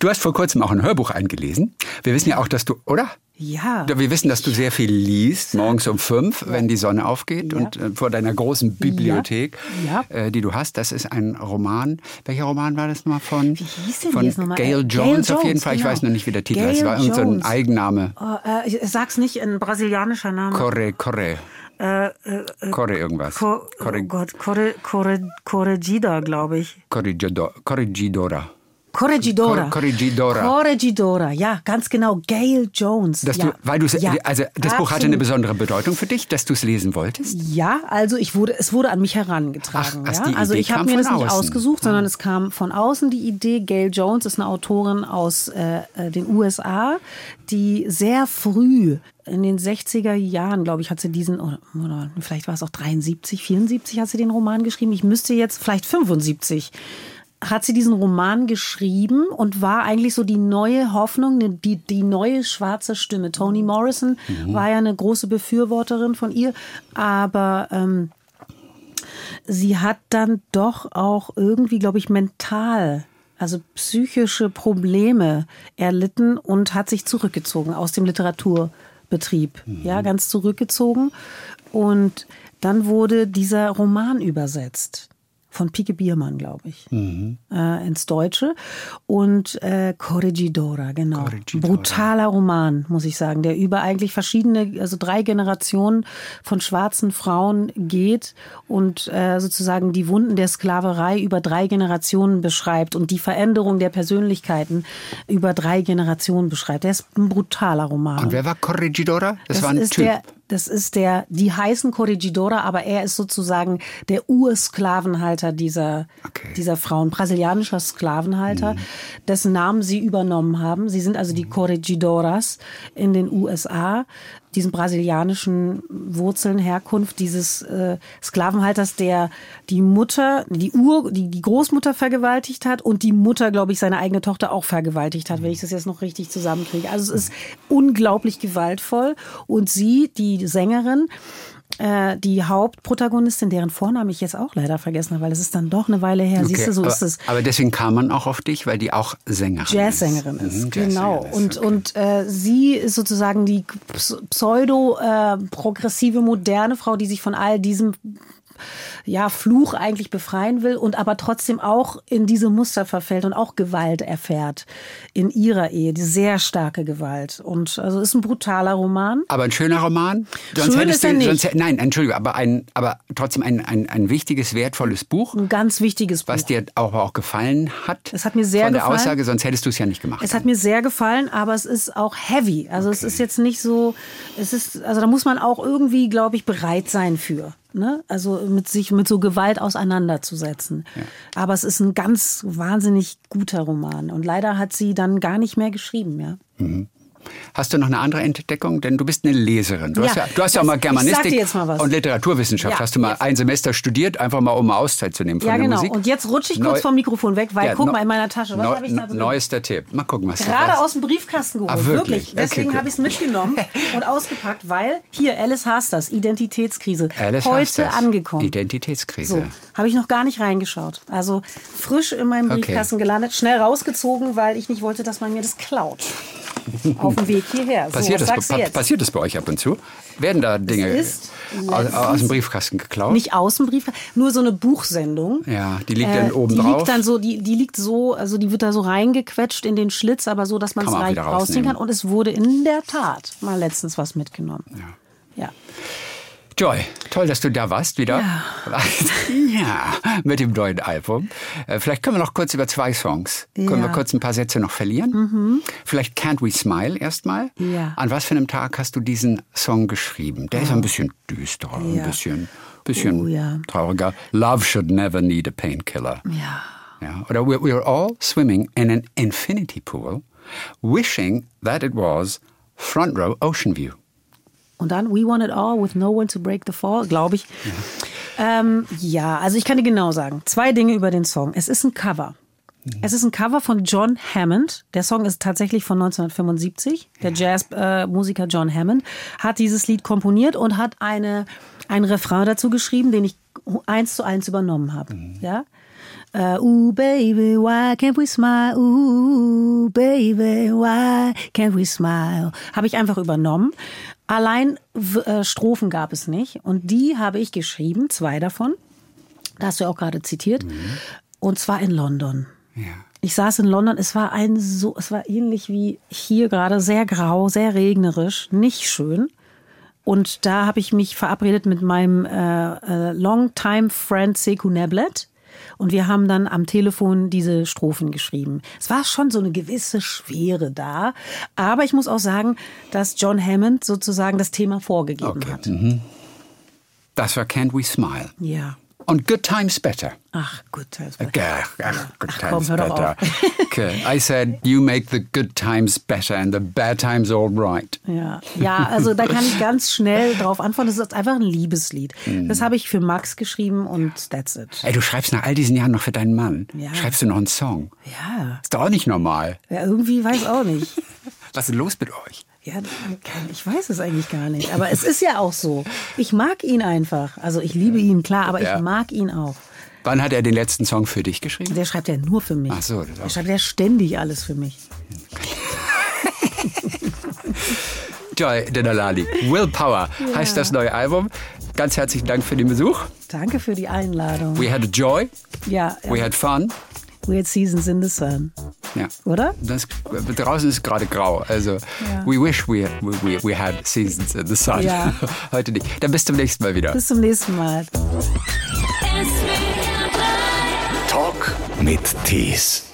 Du hast vor kurzem auch ein Hörbuch eingelesen. Wir wissen ja auch, dass du, oder? Ja. Wir wissen, dass du sehr viel liest, morgens um fünf, wenn die Sonne aufgeht Ja. und äh, vor deiner großen Bibliothek, Ja. Äh, die du hast. Das ist ein Roman. Welcher Roman war das nochmal von? Wie hieß denn von nochmal? Gail Äh, Jones Gail auf jeden Jones, Fall. Ich genau. weiß noch nicht, wie der Titel ist. Es Gail war irgendein so ein Jones. Eigenname. Oh, äh, ich sag's nicht, ein brasilianischer Name. Corre, Corre. Corre irgendwas. Äh, Co oh Corre, Gott, Corre, Corre, Corregida, glaube ich. Corregidor- Corregidora. Corregidora. Cor- Corregidora. Corregidora, ja, ganz genau. Gail Jones. Dass ja. du, weil du, ja, also das Buch hatte eine absolut. besondere Bedeutung für dich, dass du es lesen wolltest. Ja, also ich wurde, es wurde an mich herangetragen. Ach, also ja? die Also Idee ich habe mir das nicht außen. ausgesucht, sondern es kam von außen die Idee. Gail Jones ist eine Autorin aus äh, äh, den USA, die sehr früh in den 60er Jahren, glaube ich, hat sie diesen, oder, oder vielleicht war es auch 73, 74 hat sie den Roman geschrieben. Ich müsste jetzt vielleicht 75 hat sie diesen Roman geschrieben und war eigentlich so die neue Hoffnung, die, die neue schwarze Stimme. Toni Morrison war ja eine große Befürworterin von ihr, aber ähm, sie hat dann doch auch irgendwie, glaube ich, mental, also psychische Probleme erlitten und hat sich zurückgezogen aus dem Literaturbetrieb. Ja, ganz zurückgezogen. Und dann wurde dieser Roman übersetzt. Von Pike Biermann, glaube ich, äh, ins Deutsche. Und äh, Corregidora, genau. Corregidora. Brutaler Roman, muss ich sagen, der über eigentlich verschiedene, also drei Generationen von schwarzen Frauen geht und äh, sozusagen die Wunden der Sklaverei über drei Generationen beschreibt und die Veränderung der Persönlichkeiten über drei Generationen beschreibt. Der ist ein brutaler Roman. Und wer war Corregidora? Das, war ein Typ. Der, das ist der, die heißen Corregidora, aber er ist sozusagen der Ursklavenhalter dieser, Okay. Mhm. dieser Frauen, brasilianischer Sklavenhalter, dessen Namen sie übernommen haben. Sie sind also die Corregidoras in den USA, diesen brasilianischen Wurzeln, Herkunft dieses äh, Sklavenhalters, der die Mutter, die Ur, die, die Großmutter vergewaltigt hat und die Mutter, glaube ich, seine eigene Tochter auch vergewaltigt hat, wenn ich das jetzt noch richtig zusammenkriege. Also es ist unglaublich gewaltvoll und sie, die Sängerin, äh, die Hauptprotagonistin, deren Vornamen ich jetzt auch leider vergessen habe, weil es ist dann doch eine Weile her. Siehst du, so aber, ist es. aber desden kam man auch auf dich, weil die auch Sängerin Jazzsängerin ist. ist, Mhm, genau. Jazzsängerin ist, Und, okay. und äh, sie ist sozusagen die ps- pseudo-progressive, moderne Frau, die sich von all diesem ja, Fluch eigentlich befreien will und aber trotzdem auch in diese Muster verfällt und auch Gewalt erfährt in ihrer Ehe, die sehr starke Gewalt. Und also ist ein brutaler Roman. Aber ein schöner Roman? Sonst Schön hättest ist er nicht. Sonst, nein, Entschuldigung, aber, ein, aber trotzdem ein, ein, ein wichtiges, wertvolles Buch, Ein ganz wichtiges Buch. was dir auch, auch gefallen hat. Es hat mir sehr Von der gefallen. Aussage, sonst hättest du es ja nicht gemacht. Es hat mir sehr gefallen, aber es ist auch heavy. Also es ist jetzt nicht so, es ist, also da muss man auch irgendwie, glaube ich, bereit sein für. Ne? Also mit sich mit so Gewalt auseinanderzusetzen. Aber es ist ein ganz wahnsinnig guter Roman. Und leider hat sie dann gar nicht mehr geschrieben, ja. Hast du noch eine andere Entdeckung? Denn du bist eine Leserin. Du Ja, hast ja, du hast ja auch mal Germanistik mal und Literaturwissenschaft. Ja, hast du mal jetzt. ein Semester studiert, einfach mal um eine Auszeit zu nehmen von Ja, der genau. Musik? Und jetzt rutsche ich Neu- kurz vom Mikrofon weg, weil guck neu- mal in meiner Tasche. Was habe ich da drin? Neuester Tipp. Mal gucken, was Gerade aus dem Briefkasten geholt. Ah, wirklich? wirklich. Deswegen Okay, habe ich es mitgenommen *laughs* und ausgepackt, weil hier, Alice Hasters, Identitätskrise. Alice heute Hasters, angekommen. Identitätskrise. So, habe ich noch gar nicht reingeschaut. Also frisch in meinem Okay. Briefkasten gelandet, schnell rausgezogen, weil ich nicht wollte, dass man mir das klaut. *laughs* Auf dem Weg hierher. So, Passiert, was das, pa- passiert das bei euch ab und zu? Werden da Dinge aus, aus dem Briefkasten geklaut? Nicht aus dem Briefkasten, nur so eine Buchsendung. Ja, die liegt dann oben Äh, die drauf. liegt dann so, die, die liegt so, also die wird da so reingequetscht in den Schlitz, aber so, dass man es leicht rausziehen kann. Und es wurde in der Tat mal letztens was mitgenommen. Ja. Joy, toll, dass du da warst wieder. *laughs* Ja. mit dem neuen Album. Äh, Vielleicht können wir noch kurz über zwei Songs. Können wir Ja. Mhm. kurz ein paar Sätze noch verlieren? Vielleicht Can't We Smile erstmal. Ja. An was für einem Tag hast du diesen Song geschrieben? Der ist ein bisschen düsterer, ein Ja. bisschen, bisschen Oh, ja. trauriger. Love should never need a painkiller. Ja. Ja. Oder we're, we're all swimming in an infinity pool, wishing that it was front row ocean view. Und dann We Want It All with No One to Break the Fall, glaube ich. Ja. Ähm, ja, also ich kann dir genau sagen. Zwei Dinge über den Song. Es ist ein Cover. Es ist ein Cover von John Hammond. Der Song ist tatsächlich von 1975. Der Jazzmusiker John Hammond hat dieses Lied komponiert und hat eine, ein Refrain dazu geschrieben, den ich eins zu eins übernommen habe. Ja? Uh, ooh, baby, why can't we smile? Ooh, baby, why can't we smile? Habe ich einfach übernommen. Allein äh, Strophen gab es nicht. Und die habe ich geschrieben, zwei davon. Da hast du ja auch gerade zitiert. Und zwar in London. Ich saß in London, es war ein so, es war ähnlich wie hier gerade, sehr grau, sehr regnerisch, nicht schön. Und da habe ich mich verabredet mit meinem äh, äh, Longtime Friend Sekou Neblet. Und wir haben dann am Telefon diese Strophen geschrieben. Es war schon so eine gewisse Schwere da. Aber ich muss auch sagen, dass John Hammond sozusagen das Thema vorgegeben Okay. hat. Das war Can't We Smile. Ja. Und Good Times Better. Ach, gut. das war- Okay, ach, good Ach, times komm, better. *laughs* okay, I said you make the good times better and the bad times all right. Ja, ja, also da kann ich ganz schnell drauf antworten. Das ist einfach ein Liebeslied. Mhm. Das habe ich für Max geschrieben und that's it. Ey, du schreibst nach all diesen Jahren noch für deinen Mann. Ja. Schreibst du noch einen Song? Ja, Ist doch auch nicht normal. ja irgendwie weiß auch nicht. *laughs* Was ist los mit euch? Ja, ich weiß es eigentlich gar nicht. Aber es ist ja auch so. Ich mag ihn einfach. Also ich liebe ihn, klar, aber Ja. ich mag ihn auch. Wann hat er den letzten Song für dich geschrieben? Der schreibt ja nur für mich. Ach so, das auch. schreibt ja ständig alles für mich. *laughs* Joy Denalali. Willpower heißt das neue Album. Ganz herzlichen Dank für den Besuch. Danke für die Einladung. We had a joy. ja, We had fun. We had seasons in the sun. Ja. Oder? Das, draußen ist gerade grau. Also, we wish we, we, we had seasons in the sun. Ja. *laughs* Heute nicht. Dann bis zum nächsten Mal wieder. Bis zum nächsten Mal. Talk mit Tees.